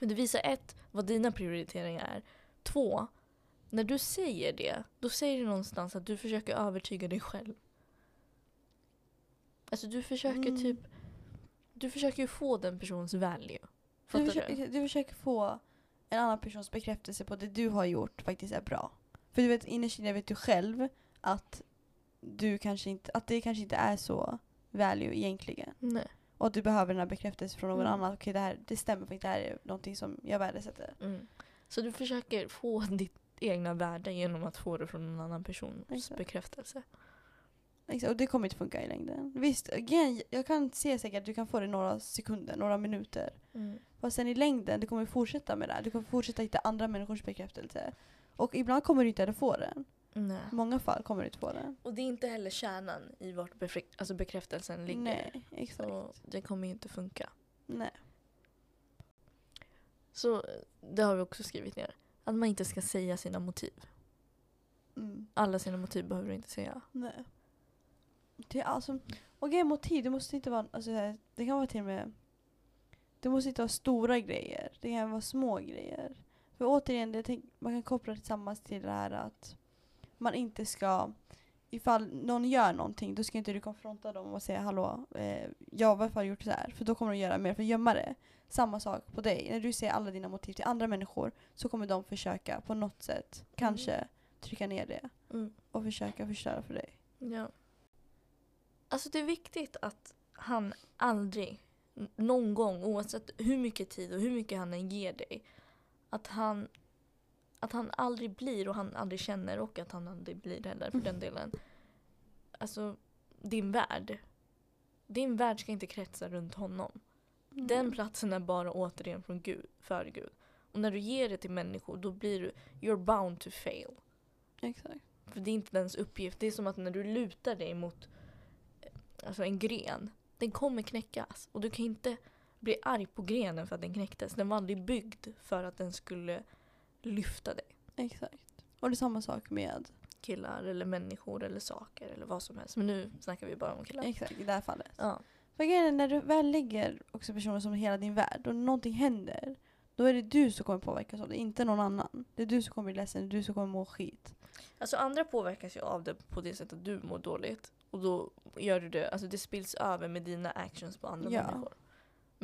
Men det visar ett, vad dina prioriteringar är. Två, när du säger det, då säger det någonstans att du försöker övertyga dig själv. Alltså du försöker Mm. typ, du försöker ju få den personens value. Du, Fattar du? försöker, du försöker få en annan persons bekräftelse på att det du har gjort faktiskt är bra. För du vet innerst inne vet du själv att du kanske inte, att det kanske inte är så value egentligen. Nej. Och att du behöver den här bekräftelsen från någon Mm. annan. Okej det här, det stämmer faktiskt, det här är någonting som jag värdesätter. Mm. Så du försöker få ditt egna värde genom att få det från en annan persons Exakt. bekräftelse. Exakt, och det kommer inte funka i längden. Visst, again, jag kan se säkert att du kan få det några sekunder, några minuter. Mm. Fast sen i längden, du kommer fortsätta med det här. Du kommer fortsätta hitta andra människors bekräftelse. Och ibland kommer du inte att få den. Nej. I många fall kommer du inte få den. Och det är inte heller kärnan i vart alltså bekräftelsen ligger. Nej, exakt. Så det kommer ju inte funka. Nej. Så det har vi också skrivit ner. Att man inte ska säga sina motiv. Mm. Alla sina motiv behöver du inte säga. Nej. Det är alltså, och grejen motiv, det måste inte vara, alltså det kan vara till och med, det måste inte vara stora grejer. Det kan vara små grejer. För återigen, det, tänk, man kan koppla det tillsammans till det här att man inte ska, ifall någon gör någonting, då ska inte du konfronta dem och säga hallå, eh, jag har i alla fall gjort så här. För då kommer de göra mer för att gömma det. Samma sak på dig. När du ser alla dina motiv till andra människor så kommer de försöka på något sätt, kanske, trycka ner det Mm. och försöka förstöra för dig. Ja. Alltså det är viktigt att han aldrig, någon gång, oavsett hur mycket tid och hur mycket han än ger dig, att han, att han aldrig blir och han aldrig känner och att han aldrig blir heller för den delen. Alltså din värld. Din värld ska inte kretsa runt honom. Den Mm. platsen är bara återigen från Gud, för Gud. Och när du ger det till människor då blir du, you're bound to fail. Exakt. För det är inte dens uppgift. Det är som att när du lutar dig mot eh, alltså en gren, den kommer knäckas. Och du kan inte bli arg på grenen för att den knäcktes. Den var aldrig byggd för att den skulle lyfta dig. Exakt. Och det är samma sak med, Killar eller människor eller saker eller vad som helst. Men nu snackar vi bara om killar. exakt i det här fallet. Ja. För grejen är, när du väl lägger också personer som hela din värld och någonting händer, då är det du som kommer påverkas av det, inte någon annan. Det är du som kommer bli ledsen, det är du som kommer må skit. Alltså andra påverkas ju av det på det sättet att du mår dåligt. Och då gör du det, alltså det spills över med dina actions på andra Ja. människor.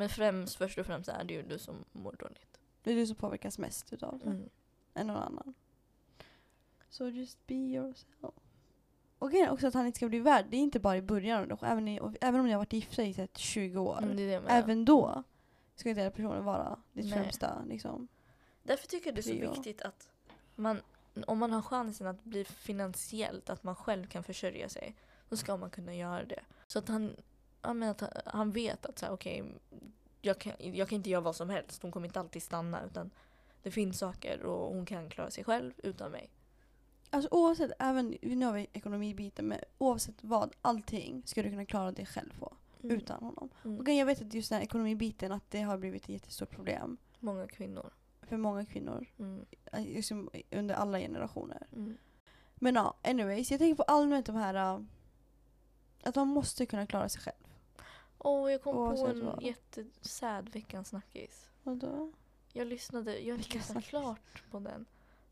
Men främst, först och främst är det ju du som mår dåligt. Det är du som påverkas mest utav det, Mm. än någon annan. Så just be yourself. Och grejen är också att han inte ska bli värd, det är inte bara i början, även, i, och även om ni har varit gifta i så här 20 år. Mm, det det. Även då ska inte den personen vara ditt Nej. främsta liksom. Därför tycker jag det är så prio. viktigt att man, om man har chansen att bli finansiellt, att man själv kan försörja sig, då ska man kunna göra det. Så att han, ja, men att han- vet att så här, okej, jag, kan, jag kan inte göra vad som helst, hon kommer inte alltid stanna utan det finns saker och hon kan klara sig själv utan mig. Alltså oavsett, även, nu har vi ekonomibiten, men oavsett vad, allting ska du kunna klara dig själv på. Mm. Utan honom. Mm. Och jag vet att just den här ekonomibiten, att det har blivit ett jättestort problem Många kvinnor. för många kvinnor. Mm. eh, Liksom under alla generationer. Mm. Men ja, anyways, jag tänker på allmänt de här äh, att man måste kunna klara sig själv. Åh, jag kom på Oavsett en jättesad veckans snackis. Vadå? Jag lyssnade, jag har inte lyssnat snackis? klart på den.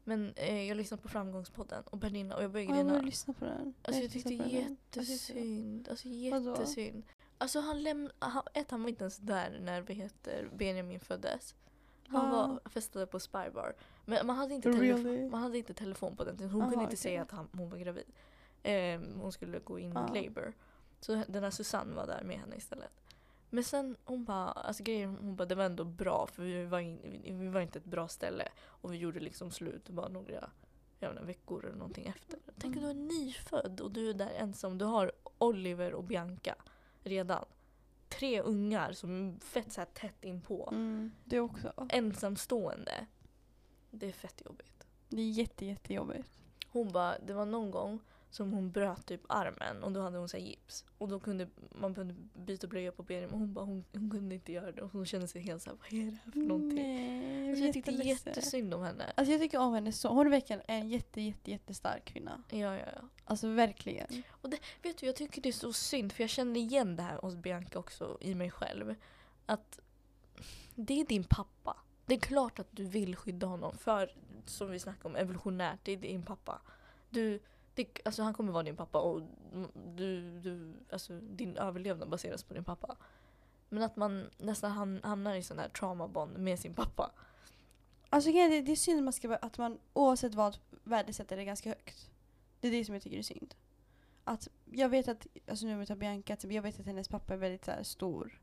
Men eh, jag lyssnade på Framgångspodden och Bernina och jag började Ja, grina. vill lyssna på den. Alltså jag tyckte på. Alltså, jättesynd. Alltså Vadå? jättesynd. Alltså han lämnade, han, ett han var inte ens där när vad heter, Benjamin föddes. Han Va? var festade på Spybar. Men man hade inte, Really? telefon, man hade inte telefon på den tiden. Hon Aha, kunde inte okej. säga att han, hon var gravid. Eh, hon skulle gå in i labor. Så den här Susanne var där med henne istället. Men sen hon bara, alltså grejen, hon bara det var ändå bra för vi var, in, vi, var inte ett bra ställe. Och vi gjorde liksom slut bara några jag inte, veckor eller någonting efter. Tänk att du är nyfödd och du är där ensam. Du har Oliver och Bianca redan. Tre ungar som är fett så här tätt inpå. Mm, det också. Ensamstående. Det är fett jobbigt. Det är jätte, jättejobbigt. Hon bara, det var någon gång som hon bröt typ armen och då hade hon så gips. Och då kunde man kunde byta blöja på Benjamin och hon bara, hon, hon kunde inte göra det. Och hon kände sig helt såhär, vad är det här för någonting? Nej, Alltså jag tyckte jättesynd om henne. Alltså jag tycker om henne så. Hon är verkligen en jätte, jätte, jättestark kvinna. Ja, ja, ja. Alltså verkligen. Vet du, jag tycker det är så synd för jag känner igen det här hos Bianca också i mig själv. Att det är din pappa. Det är klart att du vill skydda honom för, som vi snackade om, evolutionärt, det är din pappa. Du, det, alltså han kommer vara din pappa och du, du, alltså din överlevnad baseras på din pappa. Men att man nästan ham- hamnar i sån här traumabond med sin pappa. Alltså det, det är synd att man, ska, att man oavsett vad värdesätter det ganska högt. Det är det som jag tycker är synd. Att jag vet att, alltså nu om vi tar Bianca, jag vet att hennes pappa är väldigt så här, stor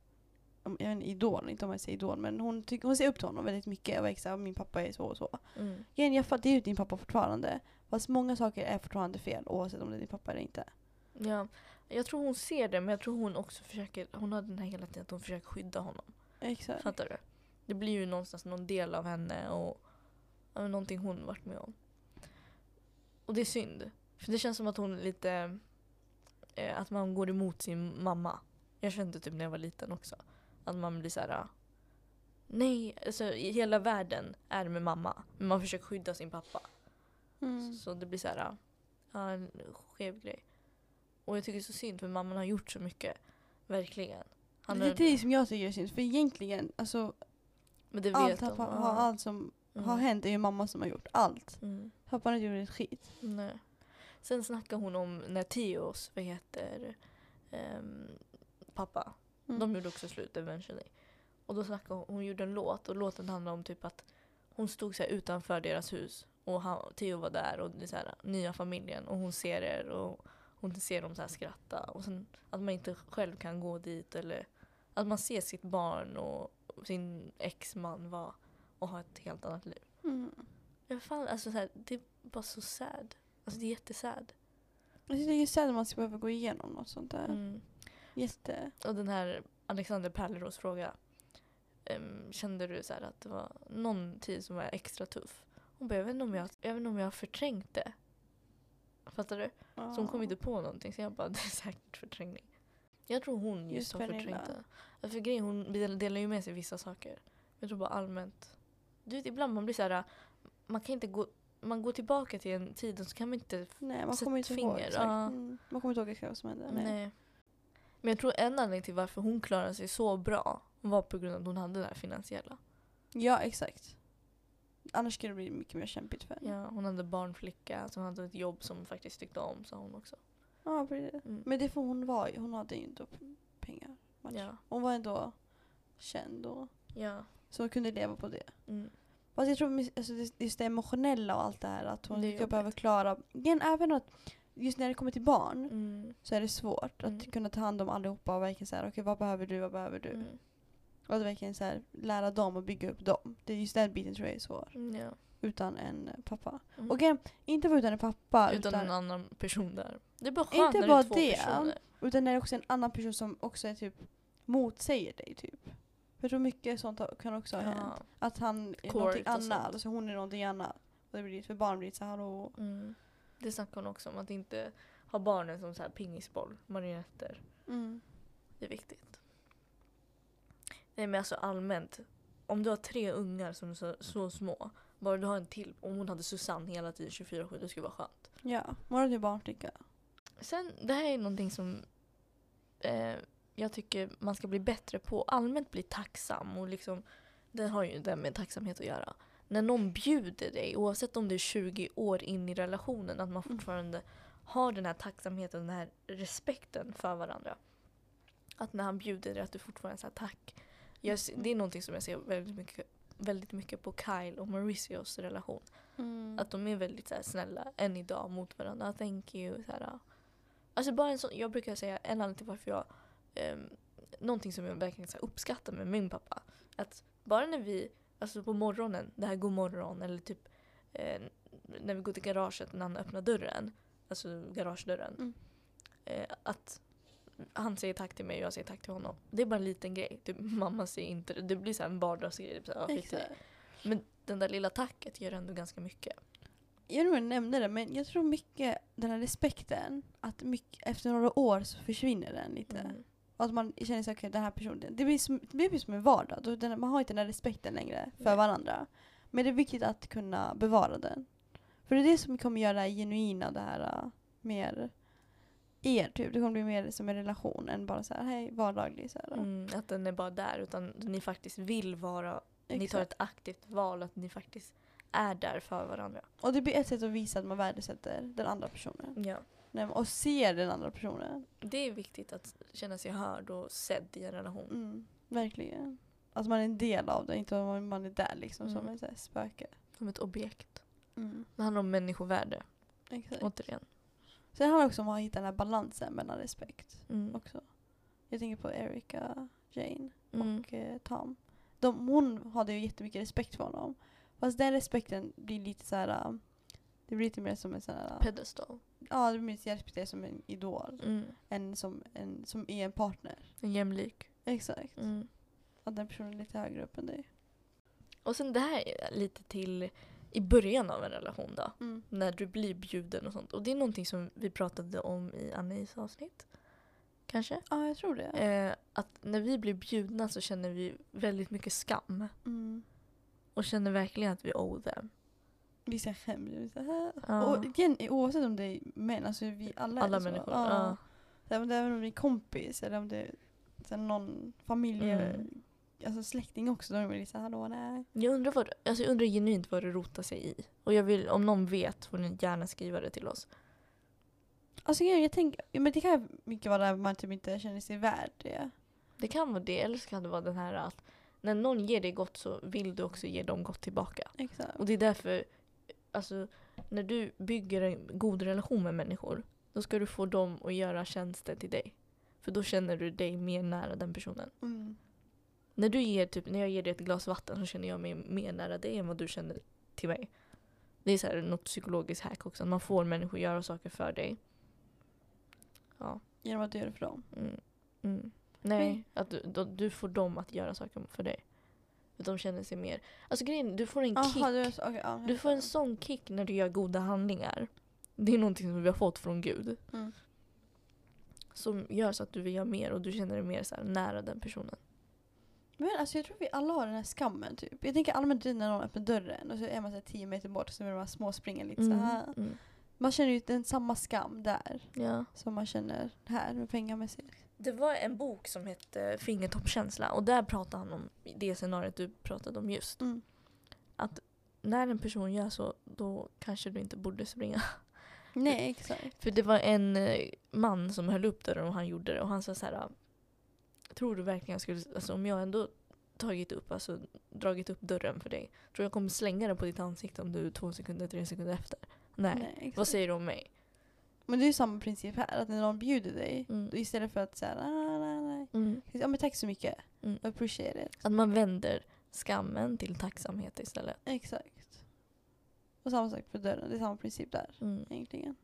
jag vet inte, idol, inte om jag säger idol, men hon, tycker, hon ser upp till honom väldigt mycket och extra, min pappa är så och så. Mm. Grejen, jag fattar, det är ju din pappa fortfarande. Fast många saker är fortfarande fel oavsett om det är din pappa eller inte. Ja, jag tror hon ser det men jag tror hon också försöker, hon har den här hela tiden att hon försöker skydda honom. Exakt. Fattar du? Det blir ju någonstans någon del av henne och men någonting hon varit med om. Och det är synd. För det känns som att hon är lite, eh, att man går emot sin mamma. Jag kände typ när jag var liten också. Att man blir så här. ah, Nej, alltså hela världen är med mamma. Men man försöker skydda sin pappa. Mm. Så det blir så här, ah, ja, en skev grej. Och jag tycker det är så synd för mamman har gjort så mycket. Verkligen. Han det är det som jag tycker är synd. För egentligen, alltså, men det allt, vet de. pappa, ja. allt som Mm. har hänt är ju mamma som har gjort allt. Mm. Pappan har inte gjort ett skit. Nej. Sen snackar hon om när Theos, vad heter, ehm, pappa, Mm. de gjorde också slut eventually. Och då snackade hon, hon gjorde en låt och låten handlar om typ att hon stod så utanför deras hus och han, Theo var där och det så här, nya familjen och hon ser er och hon ser dem så här skratta och sen att man inte själv kan gå dit eller att man ser sitt barn och sin exman vara och ha ett helt annat liv. Mm. Fan, alltså så här, det är bara så sad. Alltså det är jättesad. Tycker det är sad att man ska behöva gå igenom något sånt där. Mm. Jätte... Och den här Alexander Pärleros fråga. ehm, kände du så här att det var någon tid som var extra tuff? Hon bara, jag vet inte om jag, jag, vet inte om jag har förträngt det. Fattar du? Så hon kom inte på någonting så jag bara, det är säkert förträngning. Jag tror hon just, Just har förträngt det. För grejen, hon del- delar ju med sig vissa saker. Jag tror bara allmänt. Du vet ibland man blir så här, man kan inte gå, man går tillbaka till en tid och så kan man inte Nej, man Sätt kommer inte finger. Mm. Man kommer inte ihåg exakt vad som hände. Nej. Nej. Men jag tror en anledning till varför hon klarade sig så bra var på grund av att hon hade det här finansiella. Ja, exakt. Annars skulle det bli mycket mer kämpigt för henne. Ja, hon hade barnflicka, så hon hade ett jobb som hon faktiskt tyckte om, sa hon också. Ja, precis. Mm. Men det får hon var ju. Hon hade ju inte pengar. Ja. Hon var ändå känd och Ja. så hon kunde leva på det. Mm. Fast jag tror mis- alltså, det- just det emotionella och allt det här att hon ska behöva jobbigt. klara. Igen, även att just när det kommer till barn Mm. så är det svårt Mm. att kunna ta hand om allihopa och verkligen säga okej vad behöver du, vad behöver du? Mm. Och att verkligen så här, lära dem och bygga upp dem. Det är just den biten tror jag är svår. Mm, Ja. Utan en eh, pappa. Mm. Och igen, inte bara utan en pappa Utan utan, en annan person där. Det är bara Inte skönt det bara två det. personer. utan när det är också en annan person som också är typ motsäger dig typ. För tror mycket sånt kan också ha hänt. Ja. Att han är Court någonting annat, alltså hon är någonting annat. Och det blir för barn blir det så här hallå. Mm. Det snackar hon också om, att inte ha barnen som så här pingisboll, marionetter. Mm. Det är viktigt. Nej men alltså allmänt. Om du har tre ungar som är så, så små. Bara du har en till. Om hon hade Susanne hela tiden 24-7 det skulle vara skönt. Ja, morgon till barnflicka. Sen, det här är någonting som eh, jag tycker man ska bli bättre på. Allmänt bli tacksam och liksom, det har ju det med tacksamhet att göra. När någon bjuder dig, oavsett om det är 20 år in i relationen, att man Mm. fortfarande har den här tacksamheten, den här respekten för varandra. Att när han bjuder dig att du fortfarande säger tack. Jag, det är någonting som jag ser väldigt mycket, väldigt mycket på Kyle och Mauricios relation. Mm. Att de är väldigt så här, snälla än idag mot varandra. Thank you. Så här, alltså bara en sån, jag brukar säga en anledning till varför jag... Um, någonting som jag verkligen så här, uppskattar med min pappa. Att bara när vi, alltså på morgonen, det här god morgon eller typ eh, när vi går till garaget när han öppnar dörren. Alltså garagedörren. Mm. Eh, att han säger tack till mig och jag säger tack till honom. Det är bara en liten grej. Typ, mamma säger inte det. Det blir så en vardagsgrej. Typ. Men den där lilla tacket gör ändå ganska mycket. Jag om jag nämnde det, men jag tror mycket den här respekten, att mycket, efter några år så försvinner den lite. Mm. Att man känner sig okej den här personen, det blir som, det blir som en vardag. Man har inte den här respekten längre för Nej. varandra. Men det är viktigt att kunna bevara den. För det är det som kommer göra det här genuina, det här mer er typ. Det kommer bli mer som en relation än bara så här, hej, vardaglig. Så här. Mm, att den är bara där utan ni faktiskt vill vara, ni tar Exakt. ett aktivt val att ni faktiskt är där för varandra. Och det blir ett sätt att visa att man värdesätter den andra personen. Ja. Nej, Och ser den andra personen. Det är viktigt att känna sig hörd och sedd i en relation. Mm, verkligen. Att man är en del av det, inte att man- är där liksom som Mm. ett så här spöke. Som ett objekt. Mm, Det handlar om människovärde, exakt. återigen. Sen handlar det också om att hitta den här balansen mellan respekt Mm. också. Jag tänker på Erica, Jane Mm. och eh, Tom. De, hon hade ju jättemycket respekt för honom. Fast den respekten blir lite så här. äh, Det blir lite mer som en sån här... Pedestal. Ja, det blir mer respekterar som en idol. Mm. Än som en, som är en partner. En jämlik. Exakt. Mm. Att den personen är lite högre upp än dig. Och sen det här är lite till i början av en relation då. Mm. När du blir bjuden och sånt. Och det är någonting som vi pratade om i Annis avsnitt. Kanske? Ja, jag tror det. Eh, att när vi blir bjudna så känner vi väldigt mycket skam. Mm. Och känner verkligen att vi owe them. Vissa skäms. Vissa, äh. Ja. Och igen, oavsett om det är män, alltså vi alla, Alla är så. människor. Ja. Ja. Även om det är kompis eller om det är så någon familj, Mm. alltså släkting också. Då är man såhär, hallå nej. Jag undrar, vad, alltså jag undrar genuint vad det rotar sig i. Och jag vill, om någon vet får ni gärna skriva det till oss. Alltså jag, jag tänker, men det kan mycket vara där man typ inte känner sig värd det. Det kan vara det, eller så kan det vara den här att när någon ger dig gott så vill du också ge dem gott tillbaka. Exakt. Och det är därför, alltså när du bygger en god relation med människor, då ska du få dem att göra tjänster till dig. För då känner du dig mer nära den personen. Mm. När, du ger, typ, när jag ger dig ett glas vatten så känner jag mig mer nära dig än vad du känner till mig. Det är så här något psykologiskt hack också. att Man får människor göra saker för dig. Ja. Genom att du gör det för dem. Mm. Mm. Nej, att du, då, du får dem att göra saker för dig. För de känner sig mer... Alltså grejen du får en kick. Jaha, du, okej, ja, Du får en sån kick när du gör goda handlingar. Det är någonting som vi har fått från Gud. Mm. Som gör så att du vill göra mer och du känner dig mer så nära den personen. Men alltså jag tror vi alla har den här skammen typ. Jag tänker allmänt när någon öppnar dörren och så är man så här tio meter bort och så vill man små springa lite så här. Mm. Man känner ju den samma skam där Ja. som man känner här med pengamässigt. Det var en bok som hette Fingertoppskänsla och där pratade han om det scenariot du pratade om just. Mm. När en person gör så, då kanske du inte borde springa. Nej exakt. För det var en eh, man som höll upp dörren och han gjorde det och han sa så här. Tror du verkligen jag skulle, alltså om jag ändå tagit upp, alltså dragit upp dörren för dig. Tror jag kommer slänga den på ditt ansikte om du två sekunder, tre sekunder efter? Nej. Nej. Vad säger du om mig? Men det är ju samma princip här, att när någon bjuder dig, Mm. då istället för att säga nej, nej, nej. Mm. Ja men tack så mycket, Mm. I appreciate it. Att man vänder skammen till tacksamhet istället. Exakt. Och samma sak för dörren, det är samma princip där Mm. egentligen.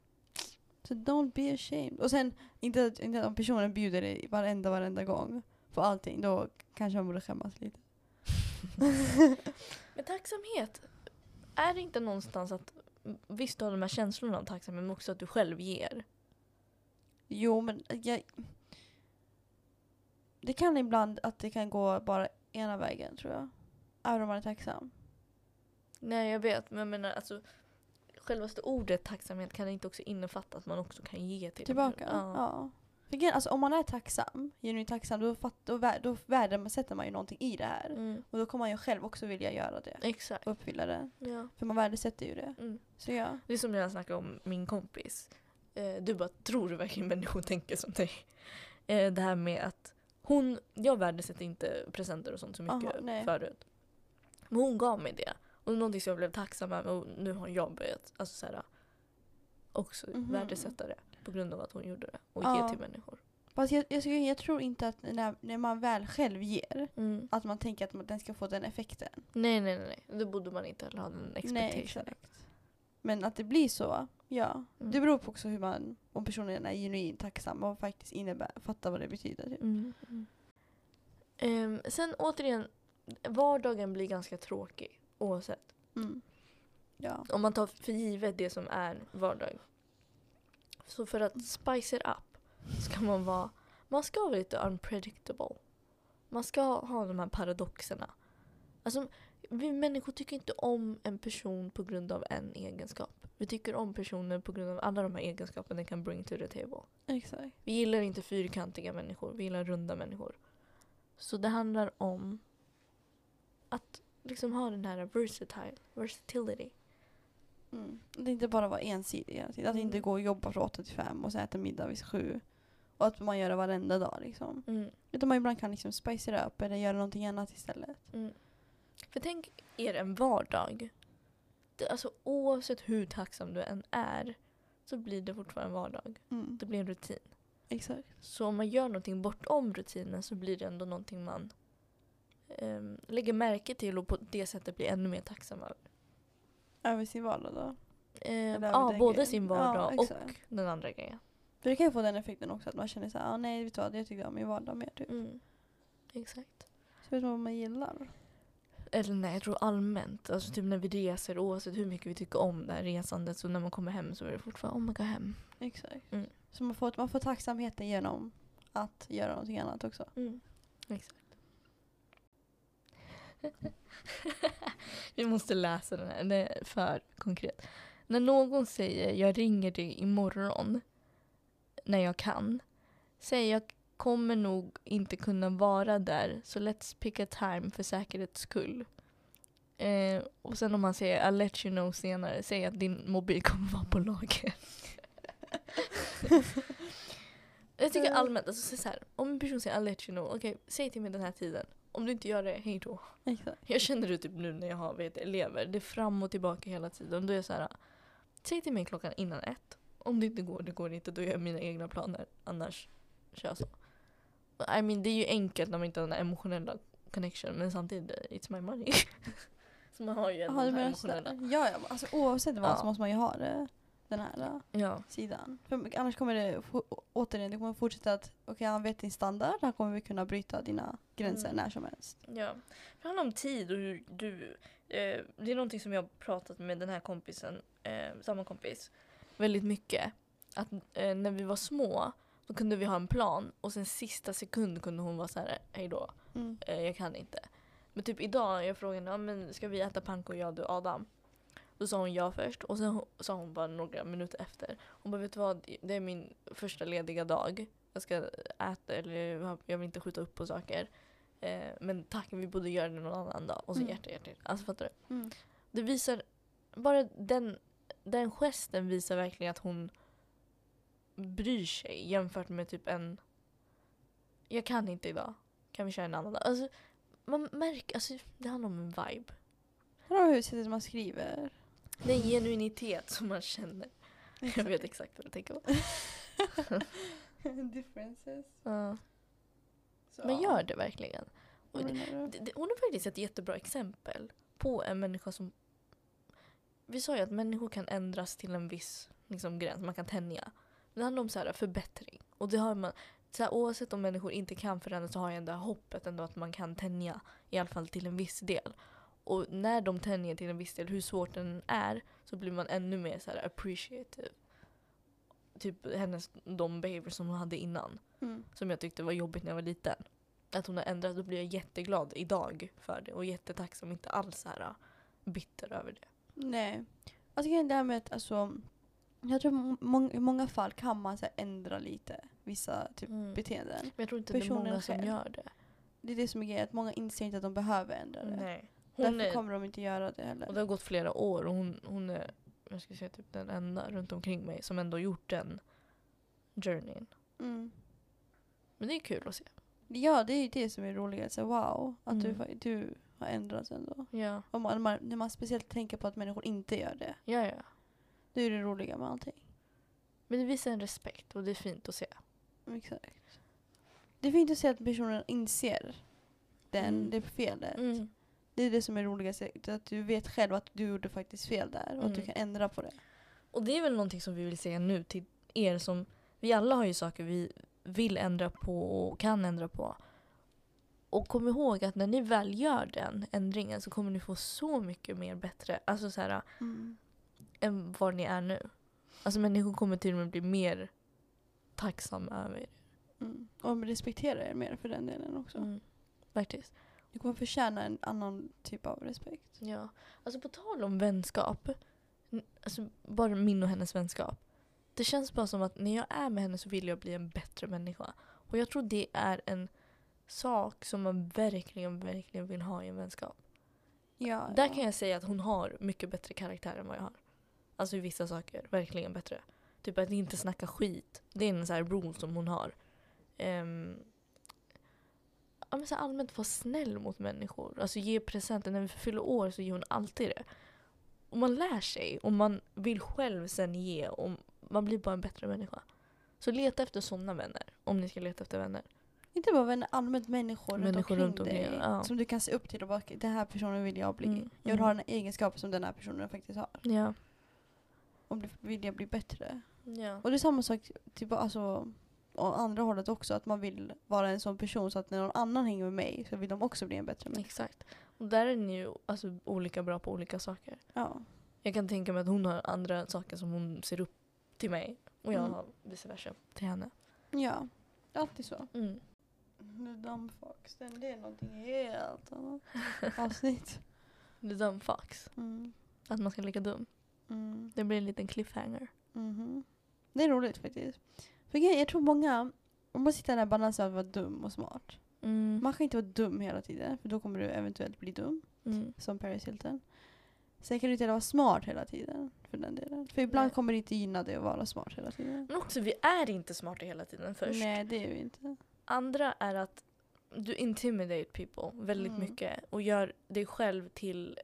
Så don't be ashamed. Och sen, inte, inte om personen bjuder dig varenda, varenda gång på allting, då kanske man borde skämmas lite. Men tacksamhet, är det inte någonstans att visst du har de här känslorna av tacksamhet men också att du själv ger? Jo men jag... Det kan ibland att det kan gå bara ena vägen tror jag. Även om man är tacksam. Nej jag vet men jag menar alltså självaste ordet tacksamhet kan inte också innefatta att man också kan ge till Tillbaka? personen? Ja. För alltså, om man är tacksam, genuint tacksam, då, fatt, då, då värden, sätter man ju någonting i det här. Mm. Och då kommer man ju själv också vilja göra det. Exakt. Och uppfylla det. Ja. För man värdesätter ju det. Mm. Så ja. Det är som när jag snackade om min kompis. Eh, du bara, tror du verkligen människor tänker som dig? Eh, det här med att hon, jag värdesätter inte presenter och sånt så mycket Aha, förut. Men hon gav mig det. Och någonting som jag blev tacksam över och nu har jag börjat alltså, så här, också Mhm. värdesätta det. På grund av att hon gjorde det. Och Ja. ge till människor. Fast jag, jag, jag tror inte att när, när man väl själv ger, Mm. att man tänker att man, den ska få den effekten. Nej, nej, nej, nej. Då borde man inte heller ha den Nej, expectation. exakt. Men att det blir så, ja. Mm. Det beror på också hur man, om personen är genuint tacksam och faktiskt innebär, fattar vad det betyder. Typ. Mm. Ehm, sen återigen, vardagen blir ganska tråkig oavsett. Mm. Ja. Om man tar för givet det som är vardag. Så för att spice it up ska man vara, man ska vara lite unpredictable. Man ska ha de här paradoxerna. Alltså, vi människor tycker inte om en person på grund av en egenskap. Vi tycker om personer på grund av alla de här egenskaperna den kan bring to the table. Exakt. Vi gillar inte fyrkantiga människor, vi gillar runda människor. Så det handlar om att liksom ha den här versatile, versatility. Mm. Det inte bara vara ensidig hela tiden. Att Mm. inte gå och jobba från 8 till 5 och sen äta middag vid 7. Och att man gör det varenda dag liksom. Mm. Utan man ibland kan liksom spice it up eller göra någonting annat istället. Mm. För tänk er en vardag. Det, alltså oavsett hur tacksam du än är så blir det fortfarande en vardag. Mm. Det blir en rutin. Exakt. Så om man gör någonting bortom rutinen så blir det ändå någonting man ehm, lägger märke till och på det sättet blir ännu mer tacksam över. Över sin vardag då. Över ja, den både grejen. sin vardag Ja, och exakt. den andra grejen. För det kan ju få den effekten också att man känner såhär, ah, nej vet du vad, jag tyckte om min vardag mer typ. Mm. Exakt. Så vet man vad man gillar. Eller nej, jag tror allmänt. Alltså typ när vi reser, oavsett hur mycket vi tycker om det här resandet, så när man kommer hem så är det fortfarande oh my god hem. Exakt. Mm. Så man får, man får tacksamheten genom att göra någonting annat också. Mm. Exakt. vi måste läsa den här, den är för konkret. När någon säger jag ringer dig imorgon när jag kan, säger jag kommer nog inte kunna vara där så let's pick a time för säkerhets skull. Eh, och sen om man säger I'll let you know senare, säg att din mobil kommer vara på lager. Jag tycker allmänt, alltså så här, om en person säger I'll let you know, okej säg till mig den här tiden. Om du inte gör det, hej då. Exakt. Jag känner det typ nu när jag har vet, elever, det är fram och tillbaka hela tiden. Då är jag så här, säg till mig klockan innan ett. Om det inte går, det går inte, då gör jag mina egna planer. Annars kör jag så. I mean, det är ju enkelt när man inte har den emotionella connection, men samtidigt, it's my money. så man har ju den här emotionella. Ja, ja, alltså oavsett vad Ja. så måste man ju ha det. Den här Ja. sidan. För annars kommer det återigen, det kommer fortsätta att okej han vet din standard, han kommer vi kunna bryta dina gränser Mm. när som helst. Ja. Det handlar om tid och hur du... Eh, det är någonting som jag har pratat med den här kompisen, eh, samma kompis, väldigt mycket. Att eh, när vi var små, då kunde vi ha en plan och sen sista sekund kunde hon vara så här, hej då, Mm. eh, jag kan inte. Men typ idag, jag frågade, ja, men ska vi äta pannkakor jag, du, Adam? Då sa hon ja först och sen sa hon bara några minuter efter. Hon bara, vet du vad, det är min första lediga dag. Jag ska äta, eller jag vill inte skjuta upp på saker. Eh, men tack, vi borde göra det någon annan dag. Och så Mm. hjärta, hjärta. Alltså fattar du? Mm. Det visar, bara den, den gesten visar verkligen att hon bryr sig jämfört med typ en jag kan inte idag. Kan vi köra en annan dag? Alltså, man märker, alltså, det handlar om en vibe. Det har hur sättet man skriver. Det är en genuinitet som man känner. Jag vet exakt vad du tänker på. Differences. Ja. Så, Men gör det verkligen. Och det, det, hon är faktiskt ett jättebra exempel på en människa som... Vi sa ju att människor kan ändras till en viss liksom, gräns, man kan tänja. Det handlar om så här, förbättring. Och det har man, så här, oavsett om människor inte kan förändras så har jag ändå hoppet ändå att man kan tänja. I alla fall till en viss del. Och när de tänjer till en viss del, hur svårt den är, så blir man ännu mer så här appreciative. Typ hennes, de behavior som hon hade innan Mm. som jag tyckte var jobbigt när jag var liten. Att hon har ändrat, då blir jag jätteglad idag för det och jättetacksam, inte alls så här äh, bitter över det. Nej. Alltså det här med att alltså, jag tror må- mång- i många fall kan man så här, ändra lite vissa typ, Mm. beteenden. Men jag tror inte det är Personen många som själv. gör det. Det är det som är grejen, att många inser inte att de behöver ändra det. Nej. Hon Därför är, kommer de inte göra det och heller. det har gått flera år och hon, hon är jag ska säga typ den enda runt omkring mig som ändå gjort den journeyn. Mm. Men det är kul att se. Ja, det är ju det som är roligt. Så wow, att du, Mm. fa- du har ändrats ändå. Ja, Och man, man, när man speciellt tänker på att människor inte gör det. ja, ja. Det är det roliga med allting. Men det visar en respekt och det är fint att se. Exakt. Det är fint att se att personen inser den, Mm. det felet. Mm. Det är det som är roligast. Att du vet själv att du gjorde faktiskt fel där och att du Mm. kan ändra på det. Och det är väl någonting som vi vill säga nu till er som, vi alla har ju saker vi vill ändra på och kan ändra på. Och kom ihåg att när ni väl gör den ändringen så kommer ni få så mycket mer bättre, alltså så här, än vad ni är nu. Alltså människor kommer till och med bli mer tacksamma över er. Mm. Och respektera er mer för den delen också. Mm. Faktiskt. Du kommer förtjäna en annan typ av respekt. Ja. Alltså på tal om vänskap, alltså bara min och hennes vänskap. Det känns bara som att när jag är med henne så vill jag bli en bättre människa. Och jag tror det är en sak som man verkligen, verkligen vill ha i en vänskap. Ja, Där ja. kan jag säga att hon har mycket bättre karaktär än vad jag har. Alltså i vissa saker, verkligen bättre. Typ att inte snacka skit. Det är en sån här rule som hon har. Ehm, ja, men så allmänt vara snäll mot människor. Alltså ge presenter. När vi fyller år så ger hon alltid det. Och man lär sig och man vill själv sen ge och man blir bara en bättre människa. Så leta efter sådana vänner om ni ska leta efter vänner. Inte bara vänner, allmänt människor, Människor runt runt omkring dig. omkring, ja. Som du kan se upp till och bara, den här personen vill jag bli. Mm, Jag vill mm. ha den egenskapen som den här personen faktiskt har. Ja. Och bli- vill jag bli bättre. ja. Och det är samma sak typ, alltså, å andra hållet också. Att man vill vara en sån person så att när någon annan hänger med mig så vill de också bli en bättre människa. Exakt. Och där är ni ju alltså, olika bra på olika saker. Ja. Jag kan tänka mig att hon har andra saker som hon ser upp till mig och jag Mm. har vice versa till henne. ja. Alltid så. Mm. The dumb fox, den, det är någonting helt annat avsnitt. The dumb fox. Mm. Att man ska leka dum. Mm. Det blir en liten cliffhanger. Mhm. Det är roligt faktiskt. För jag tror många, man sitter i den här balansen att vara dum och smart. Mm. Man kan inte vara dum hela tiden för då kommer du eventuellt bli dum. Mm. Som Paris Hilton. Sen kan du inte vara smart hela tiden. För den delen. För ibland Nej. kommer det inte gynna dig att vara smart hela tiden. Men också, vi är inte smarta hela tiden först. Nej det är vi inte. Andra är att du intimidate people väldigt Mm. mycket och gör dig själv till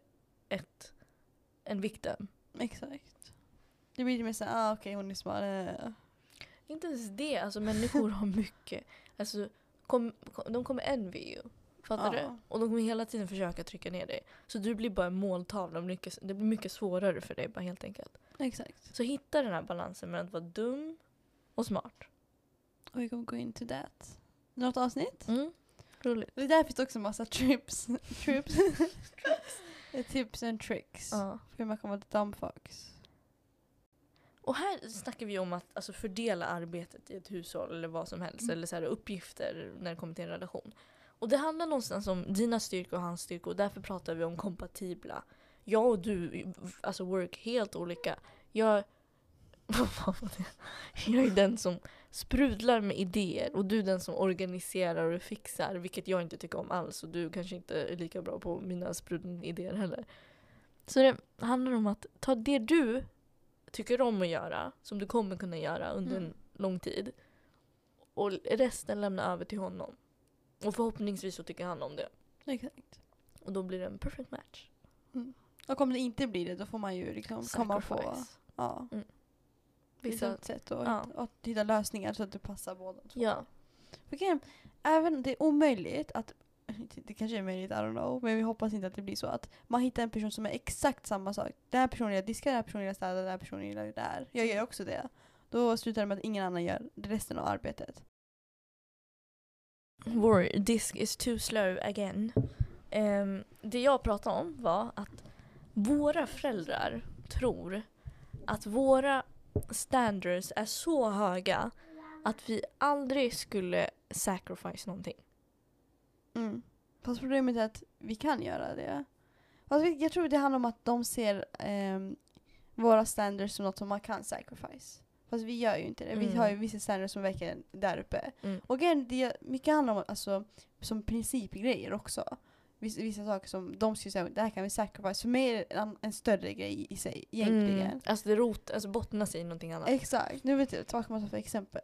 ett, en victim. Exakt. Det blir mer såhär, ah, okej hon är smart. Inte ens det, alltså människor har mycket. Alltså, kom, kom, de kommer envy you. Fattar Ja. du? Och de kommer hela tiden försöka trycka ner dig. Så du blir bara en måltavla. mycket- Det blir mycket svårare för dig bara helt enkelt. Exakt. Så hitta den här balansen mellan att vara dum och smart. Och vi kommer gå into that. Något avsnitt? Mm. Roligt. Det där finns det också massa trips. trips. Tips and tricks. Ja. För hur man kan vara ett dumb fox. Och här snackar vi om att alltså, fördela arbetet i ett hushåll eller vad som helst. Mm. Eller så här, uppgifter när det kommer till en relation. Och det handlar någonstans om dina styrkor och hans styrkor. Och därför pratar vi om kompatibla. Jag och du, alltså work helt olika. Jag, jag är den som sprudlar med idéer och du är den som organiserar och fixar. Vilket jag inte tycker om alls. Och du kanske inte är lika bra på mina sprudlande idéer heller. Så det handlar om att ta det du tycker om att göra, som du kommer kunna göra under Mm. en lång tid. Och resten lämna över till honom. Och förhoppningsvis så tycker han om det. Exakt. Och då blir det en perfect match. Och om det inte blir det då får man ju liksom komma på ja, Vissa, vissa sätt och, ja. och hitta lösningar så att det passar båda två. ja. För även om det är omöjligt att det kanske är möjligt, I don't know, men vi hoppas inte att det blir så att man hittar en person som är exakt samma sak. Den här personen gillar diska, den här personen gillar städa, den här personen gillar det där. Jag gör också det. Då slutar det med att ingen annan gör resten av arbetet. Vår disk is too slow again. Um, det jag pratade om var att våra föräldrar tror att våra standards är så höga att vi aldrig skulle sacrifice någonting. Mm. Fast problemet är att vi kan göra det. Fast vi- jag tror det handlar om att de ser ehm, våra standards som något som man kan sacrifice. Fast vi gör ju inte det. Vi Mm. har ju vissa standards som verkar där uppe. Mm. Och igen, det mycket handlar om alltså, som principgrejer också. Vissa, vissa saker som de skulle säga, det här kan vi sacrifice. För mig är det en, en större grej i sig egentligen. Mm. Alltså det rot, alltså bottnar sig i någonting annat. Exakt. Nu vet jag vad ska man ta för exempel.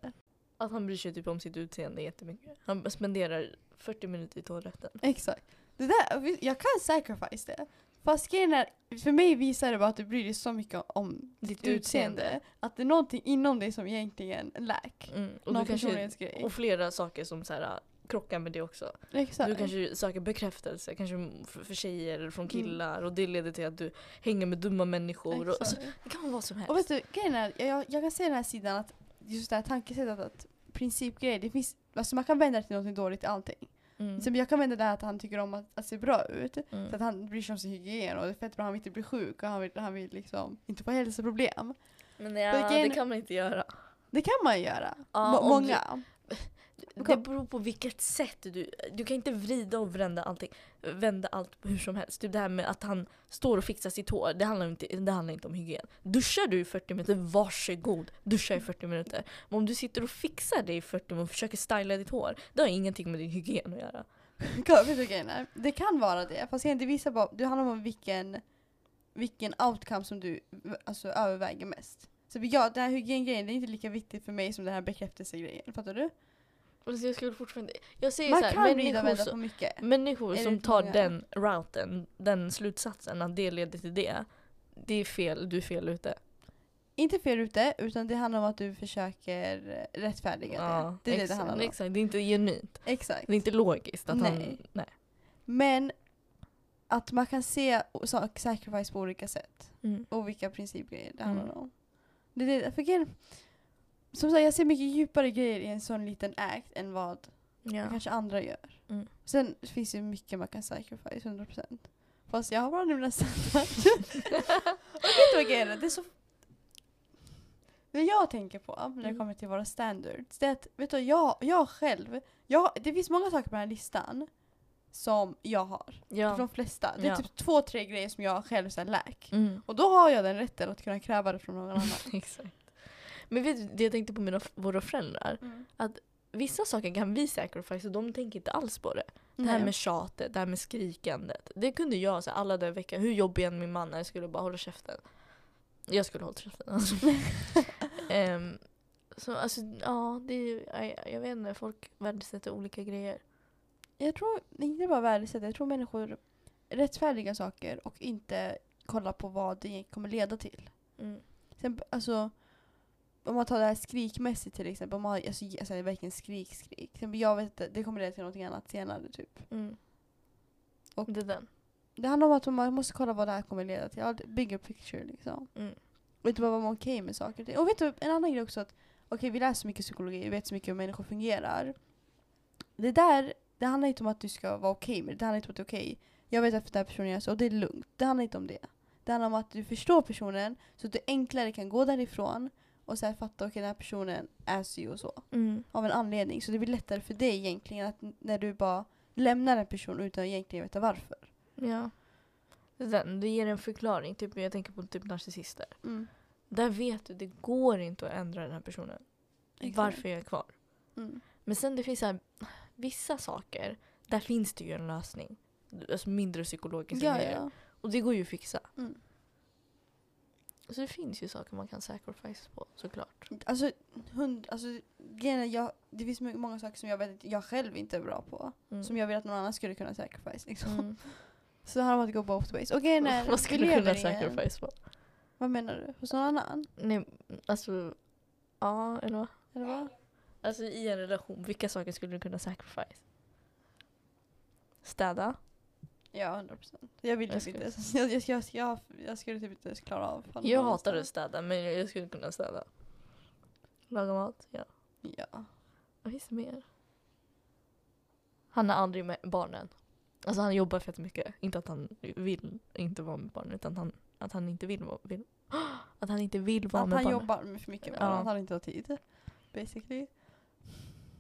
Att han bryr sig typ om sitt utseende jättemycket. Han spenderar 40 minuter i toaletten. Exakt. Det där, jag kan sacrifice det. Fast grejen är, för mig visar det bara att du bryr dig så mycket om Ditt ditt utseende. Att det är någonting inom dig som egentligen lack. Mm. Och, Någon kanske, och flera saker som så här, krockar med det också. Exakt. Du kanske söker bekräftelse, kanske för, tjejer eller från Mm. killar och det leder till att du hänger med dumma människor. Och, alltså, det kan vara vad som helst. Och vet du, grejen är, jag, jag kan se den här sidan att just det här tankesättet att principgrejer, det finns, alltså man kan vända det till något dåligt i allting. mm. Så jag kan vända det här att han tycker om att, att se bra ut. Mm. Så att han bryr sig om sin hygien och det är fett bra, han vill inte bli sjuk och han vill, han vill liksom inte få hälsoproblem. Men ja, Vilken- det kan man inte göra. Det kan man göra. Ja, många. Det beror på vilket sätt du... Du kan inte vrida och vända allting. Vända allt hur som helst. Typ det här med att han står och fixar sitt hår. Det handlar inte, det handlar inte om hygien. Duschar du i 40 minuter, varsågod. Duscha i 40 minuter. Men om du sitter och fixar det i 40 minuter och försöker styla ditt hår. Det har ingenting med din hygien att göra. Vet du grejen är? Det kan vara det, fast jag inte visar bara, det handlar om vilken, vilken outcome som du alltså, överväger mest. Så ja, den här hygiengrejen är inte lika viktig för mig som den här bekräftelsegrejen, fattar du? Alltså jag skulle fortfarande... Jag säger Man så här, kan vrida och vända på mycket. människor som tar många. den routen, den slutsatsen att det leder till det. Det är fel, du är fel ute. Inte fel ute, utan det handlar om att du försöker rättfärdiga det. Det är det det exakt, handlar om. Exakt, det är inte genuint. Exakt. Det är inte logiskt att han... Nej. Nej. Men att man kan se sacrifice på olika sätt. Mm. Och vilka principgrejer det handlar Mm. om. Det är det, för som sagt, jag ser mycket djupare grejer i en sån liten act än vad Ja. kanske andra gör. Mm. Sen finns det mycket man kan sacrifice, 100%. Fast jag har bara nu nästan Och vet du vad grejen är? Det är så... Det jag tänker på när det Mm. kommer till våra standards, det är att vet du, jag, jag själv, jag, det finns många saker på den här listan som jag har. Ja. De flesta. Det är Ja. typ två, tre grejer som jag själv så här. Mm. Och då har jag den rätten att kunna kräva det från någon annan. Exakt. Men vet du, det jag tänkte på mina, våra föräldrar. Vissa saker kan vi sacrifice och de tänker inte alls på det. Det här Nej. med tjatet, det här med skrikandet. Det kunde jag så här, alla dagar i veckan. Hur jobbig än min man är, jag skulle bara hålla käften. Jag skulle hålla käften alltså. Ehm, så alltså, ja, det är, jag, jag vet inte, folk värdesätter olika grejer. Jag tror, inte bara värdesätta, jag tror människor rättfärdiga saker och inte kolla på vad det kommer leda till. Mm. Sen, alltså, om man tar det här skrikmässigt till exempel, om man, har- alltså, alltså, verkligen skrik, skrik. Till exempel, jag vet inte, det kommer leda till någonting annat senare typ. Mm. Och- det är den. Det handlar om att man måste kolla vad det här kommer leda till. Ja, Bigger picture liksom. Mm. Och inte bara vara okej med saker och ting. Och vet du, en annan grej också att okej vi läser så mycket psykologi, vi vet så mycket hur människor fungerar. Det där, det handlar inte om att du ska vara okej med det. Det handlar inte om att det är okej. Jag vet att den här personen gör så och det är lugnt. Det handlar inte om det. Det handlar om att du förstår personen så att du enklare kan gå därifrån och så här fatta okej den här personen är si och så. Mm. Av en anledning. Så det blir lättare för dig egentligen att när du bara lämnar en person utan att egentligen veta varför. Ja. Det, är det ger en förklaring. Typ, jag tänker på typ narcissister. Mm. Där vet du, det går inte att ändra den här personen. Exakt. Varför är jag kvar? Mm. Men sen det finns så här, vissa saker, där finns det ju en lösning. Alltså mindre psykologiska Ja, grejer. ja. Och det går ju att fixa. Mm. Så det finns ju saker man kan sacrifice på såklart. Alltså, hund, alltså grejen är, jag, det finns många saker som jag vet att jag själv inte är bra på. Mm. Som jag vill att någon annan skulle kunna sacrifice. Liksom. Mm. Så det handlar om att gå both ways. Och grejen är, Vad skulle du kunna sacrifice på? Vad menar du? Hos någon annan? Nej, alltså... Ja, eller vad? Eller vad? Alltså i en relation, vilka saker skulle du kunna sacrifice? Städa? Ja, 100 procent. Jag vill Jag typ skulle- inte. Jag, jag, jag, jag, jag skulle typ inte klara av. Jag hatar att städa, men jag skulle kunna städa. Laga mat, ja. Ja. Vad finns det mer? Han är aldrig med barnen. Alltså han jobbar fett mycket. Inte att han vill inte vara med barnen, utan han, att han inte vill vara vill. Att han inte vill vara Att med han barnen. jobbar med för mycket med Ja. ja. att han inte har tid. Basically.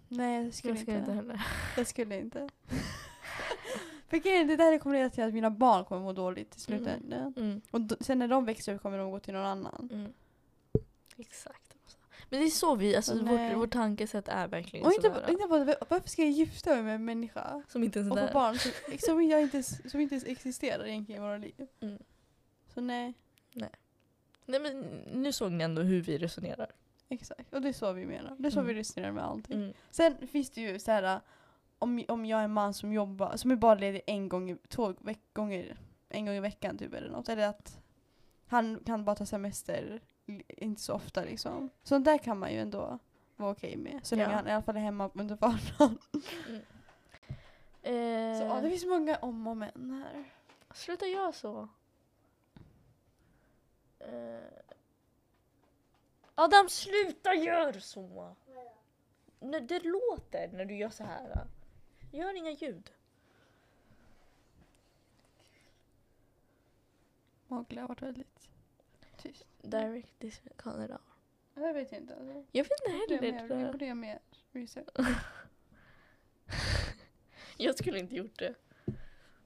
Nej, jag skulle, Jag skulle inte. inte heller. Jag skulle inte. För grejen, det där kommer leda till att mina barn kommer må dåligt i slutändan. Mm. Och sen när de växer upp kommer de gå till någon annan. Mm. Exakt. Men det är så vi, alltså Nej. vårt, vårt tankesätt är verkligen Och inte, sådär. inte bara, varför ska jag gifta mig med en människa Som inte ens och är få barn som, som, inte, som inte ens existerar egentligen i våra liv? Mm. Så nej, Nej men nu såg ni ändå hur vi resonerar. exakt. Och det är så vi menar. Det är så Mm. vi resonerar med allting. Mm. Sen finns det ju så här om, om jag är en man som jobbar, som är bara ledig en gång, i- två veck, gånger, en gång i veckan typ eller något. Eller att han kan bara ta semester, li- inte så ofta liksom. Sånt där kan man ju ändå vara okej med. Så länge Ja. han i alla fall är hemma under vardagen. Eh, Så ja, det finns många om och men här. Sluta göra så. Eh. Adam, sluta gör så! Det låter när du gör så här. Gör inga ljud. Mowgli har varit väldigt tyst. Direct this call it out. Det vet jag inte. Alltså. Jag vet inte jag heller. mer- Borde jag mer research? Jag skulle inte gjort det.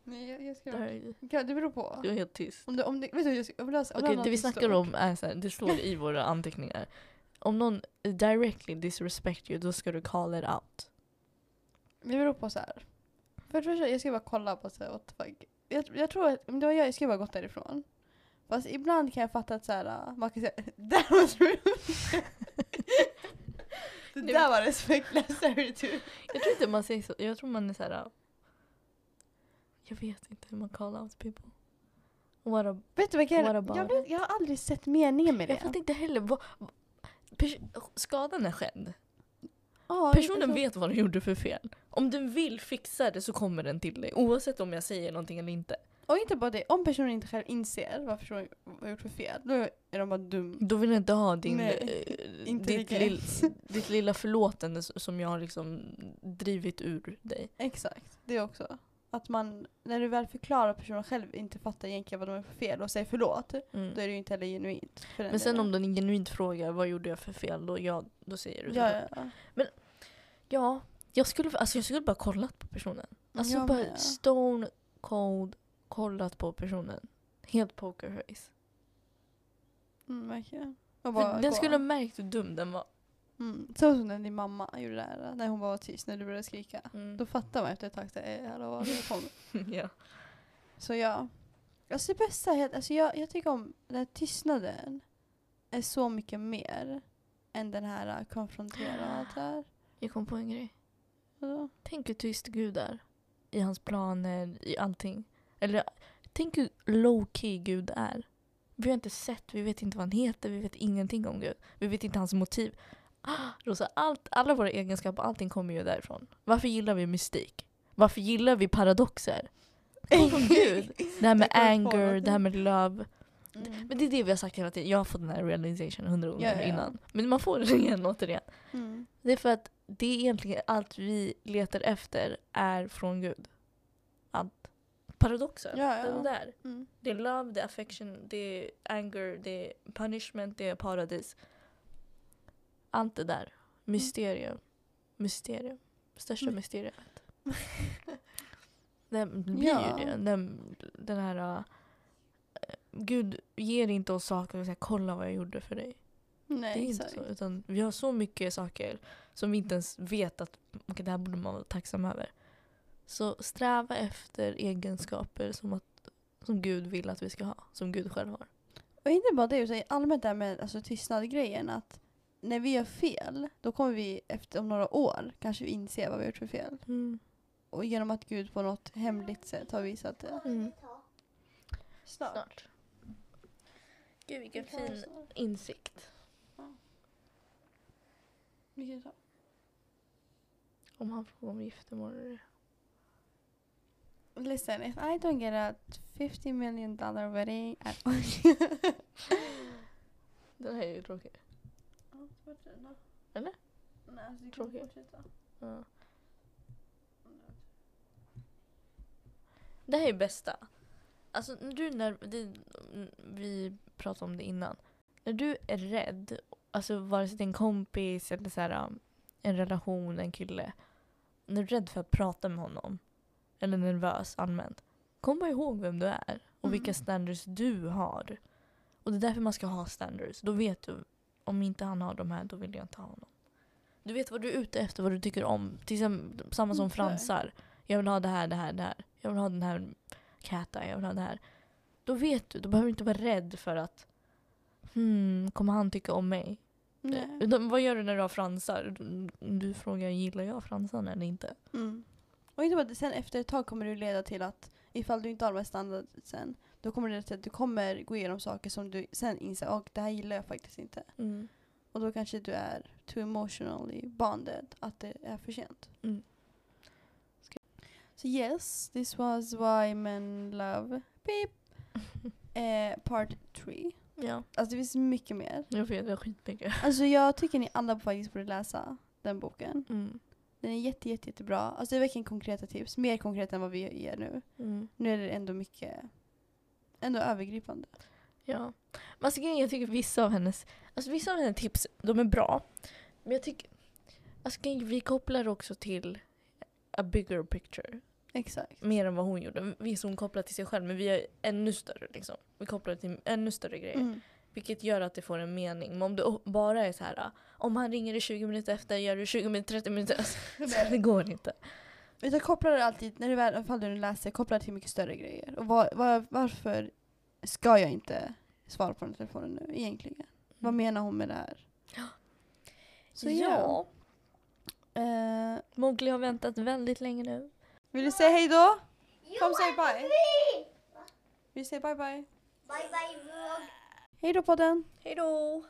Nej, jag, jag Det, ska... här är, Ja, det beror på. jag är helt tyst. Om det, om det, vet du, jag, ska, jag vill jag vill Okej, ha det vi snackar stort. om är så här, det står i våra anteckningar. Om någon directly disrespect you, då ska du call it out. Det beror på så här. För det första, jag ska bara kolla på så här, what the fuck. Jag, jag tror att, om det var jag, jag skulle bara gått därifrån. Fast ibland kan jag fatta att så här, äh, man kan säga that was rude. det där var respektlöst. Jag tror inte man säger så. Jag tror man är så här. uh, Jag vet inte hur man call out people. What a, Vet du vad jag, What jag, vet, jag har aldrig sett meningen med det. jag fattar inte heller. Vad, skadan är skedd. Ja, Personen vet vad den gjorde för fel. Om den vill fixa det så kommer den till dig. Oavsett om jag säger någonting eller inte. Och inte bara det, om personen inte själv inser vad personen har gjort för fel, då är de bara dum. Då vill jag inte ha din, Nej, eh, ditt, intelligens. lill, ditt lilla förlåtande som jag har liksom drivit ur dig. Exakt, det också. Att man, när du väl förklarar personen själv inte fattar egentligen vad de är för fel och säger förlåt, Mm. då är det ju inte heller genuint. Men sen delen. om den genuint frågar vad gjorde jag för fel, då, ja, då säger du. Ja, ja, ja. Ja, jag skulle, alltså jag skulle bara kollat på personen. Alltså Jag bara med. stone cold kollat på personen. Helt pokerface. Mm, verkligen. Den gå. skulle ha märkt hur dum den var. Mm. Så som när din mamma gjorde det här, när hon var tyst, när du började skrika. Mm. Då fattar man efter ett tag, så här, "Eh, hallå, vad håller på med?" ja. Så ja. Alltså det bästa är alltså jag, jag tycker om den här tystnaden är så mycket mer än den här konfrontera och allt det här. Jag kom på en grej. Vadå? Tänk hur tyst Gud är. I hans planer, i allting. Eller tänk hur low key Gud är. Vi har inte sett, vi vet inte vad han heter, vi vet ingenting om Gud. Vi vet inte hans motiv. Rosa, allt, alla våra egenskaper, allting kommer ju därifrån. Varför gillar vi mystik? Varför gillar vi paradoxer? Från Gud. Det här med anger, det här med love. Mm. Men det är det vi har sagt hela tiden. Jag har fått den här realization hundra gånger Ja, ja, innan. Men man får den igen återigen. Mm. Det är för att det är egentligen allt vi letar efter är från Gud. Allt. Paradoxen. Ja, ja. Den där. Mm. Det är love, det är affection, det är anger, det är punishment, det är paradis. Allt det där. Mysterium. Mysterium. Största Mm. mysteriet. Det blir Ja. ju det. Den, den här... äh, Gud ger inte oss saker och säger kolla vad jag gjorde för dig. Nej, Det är inte exakt. så. Utan vi har så mycket saker som vi inte ens vet att okay, det här borde man vara tacksam över. Så sträva efter egenskaper som, att, som Gud vill att vi ska ha. Som Gud själv har. Och inte bara det, utan allmänt det här med alltså, tystnad-grejen. Att när vi gör fel, då kommer vi efter om några år kanske inse vad vi har gjort för fel. Mm. Och genom att Gud på något hemligt sätt har visat det. Mm. Snart. Snart. Gud vilken fin insikt. Ta. Om han frågar om giftermål eller Listen, if I don't get a 50 million dollar wedding at Den här är ju tråkig. Eller? Nej, alltså, du kan Tråkigt. fortsätta. Ja. Det här är bästa. Alltså när du när, det, vi pratade om det innan. När du är rädd, alltså vare sig det är en kompis eller så här, um, en relation, en kille. När du är rädd för att prata med honom. Eller nervös allmänt. Kom bara ihåg vem du är. Och vilka Mm. standards du har. Och det är därför man ska ha standards. Då vet du, om inte han har de här, då vill jag inte ha honom. Du vet vad du är ute efter, vad du tycker om. Till exempel, samma som fransar. Jag vill ha det här, det här, det här. Jag vill ha den här cat jag vill ha det här. Då vet du, då behöver du inte vara rädd för att hmm, kommer han tycka om mig? Nej. Utan, vad gör du när du har fransar? Du, du frågar, gillar jag fransarna eller inte? Mm. Och inte bara det, sen efter ett tag kommer det leda till att ifall du inte har de här standardsen, då kommer det till att du kommer gå igenom saker som du sen inser, och det här gillar jag faktiskt inte. Mm. Och då kanske du är too emotionally bonded, att det är för sent. Mm. So yes, this was Why Men Love Beep. eh, part 3. Ja, Alltså det finns mycket mer. jag vet, det är skitmycket. Alltså jag tycker ni alla faktiskt borde läsa den boken. Mm. Den är jätte, jätte, jättebra. Alltså det är verkligen konkreta tips. Mer konkret än vad vi ger nu. Mm. Nu är det ändå mycket, ändå övergripande. Ja. Men alltså, jag tycker vissa av hennes, alltså, vissa av hennes tips, de är bra. Men jag tycker, alltså, vi kopplar också till a bigger picture. Exakt. Mer än vad hon gjorde. Visst hon kopplar till sig själv men vi är ännu större liksom. Vi kopplar till ännu större grejer. Mm. Vilket gör att det får en mening. Men om det bara är så här, ah, om han ringer i 20 minuter efter, gör du 20 minuter, 30 minuter. Så det går inte. Utan koppla det alltid, när du väl, ifall du läser, koppla det till mycket större grejer. Och var, var, varför ska jag inte svara på den telefonen nu egentligen? Vad menar hon med det här? Så ja. ja. Eh, Mowgli har väntat väldigt länge nu. vill du säga hej då? Kom, säg bye. Du säga bye bye? Bye bye vlogg. Hej då podden! Hej då!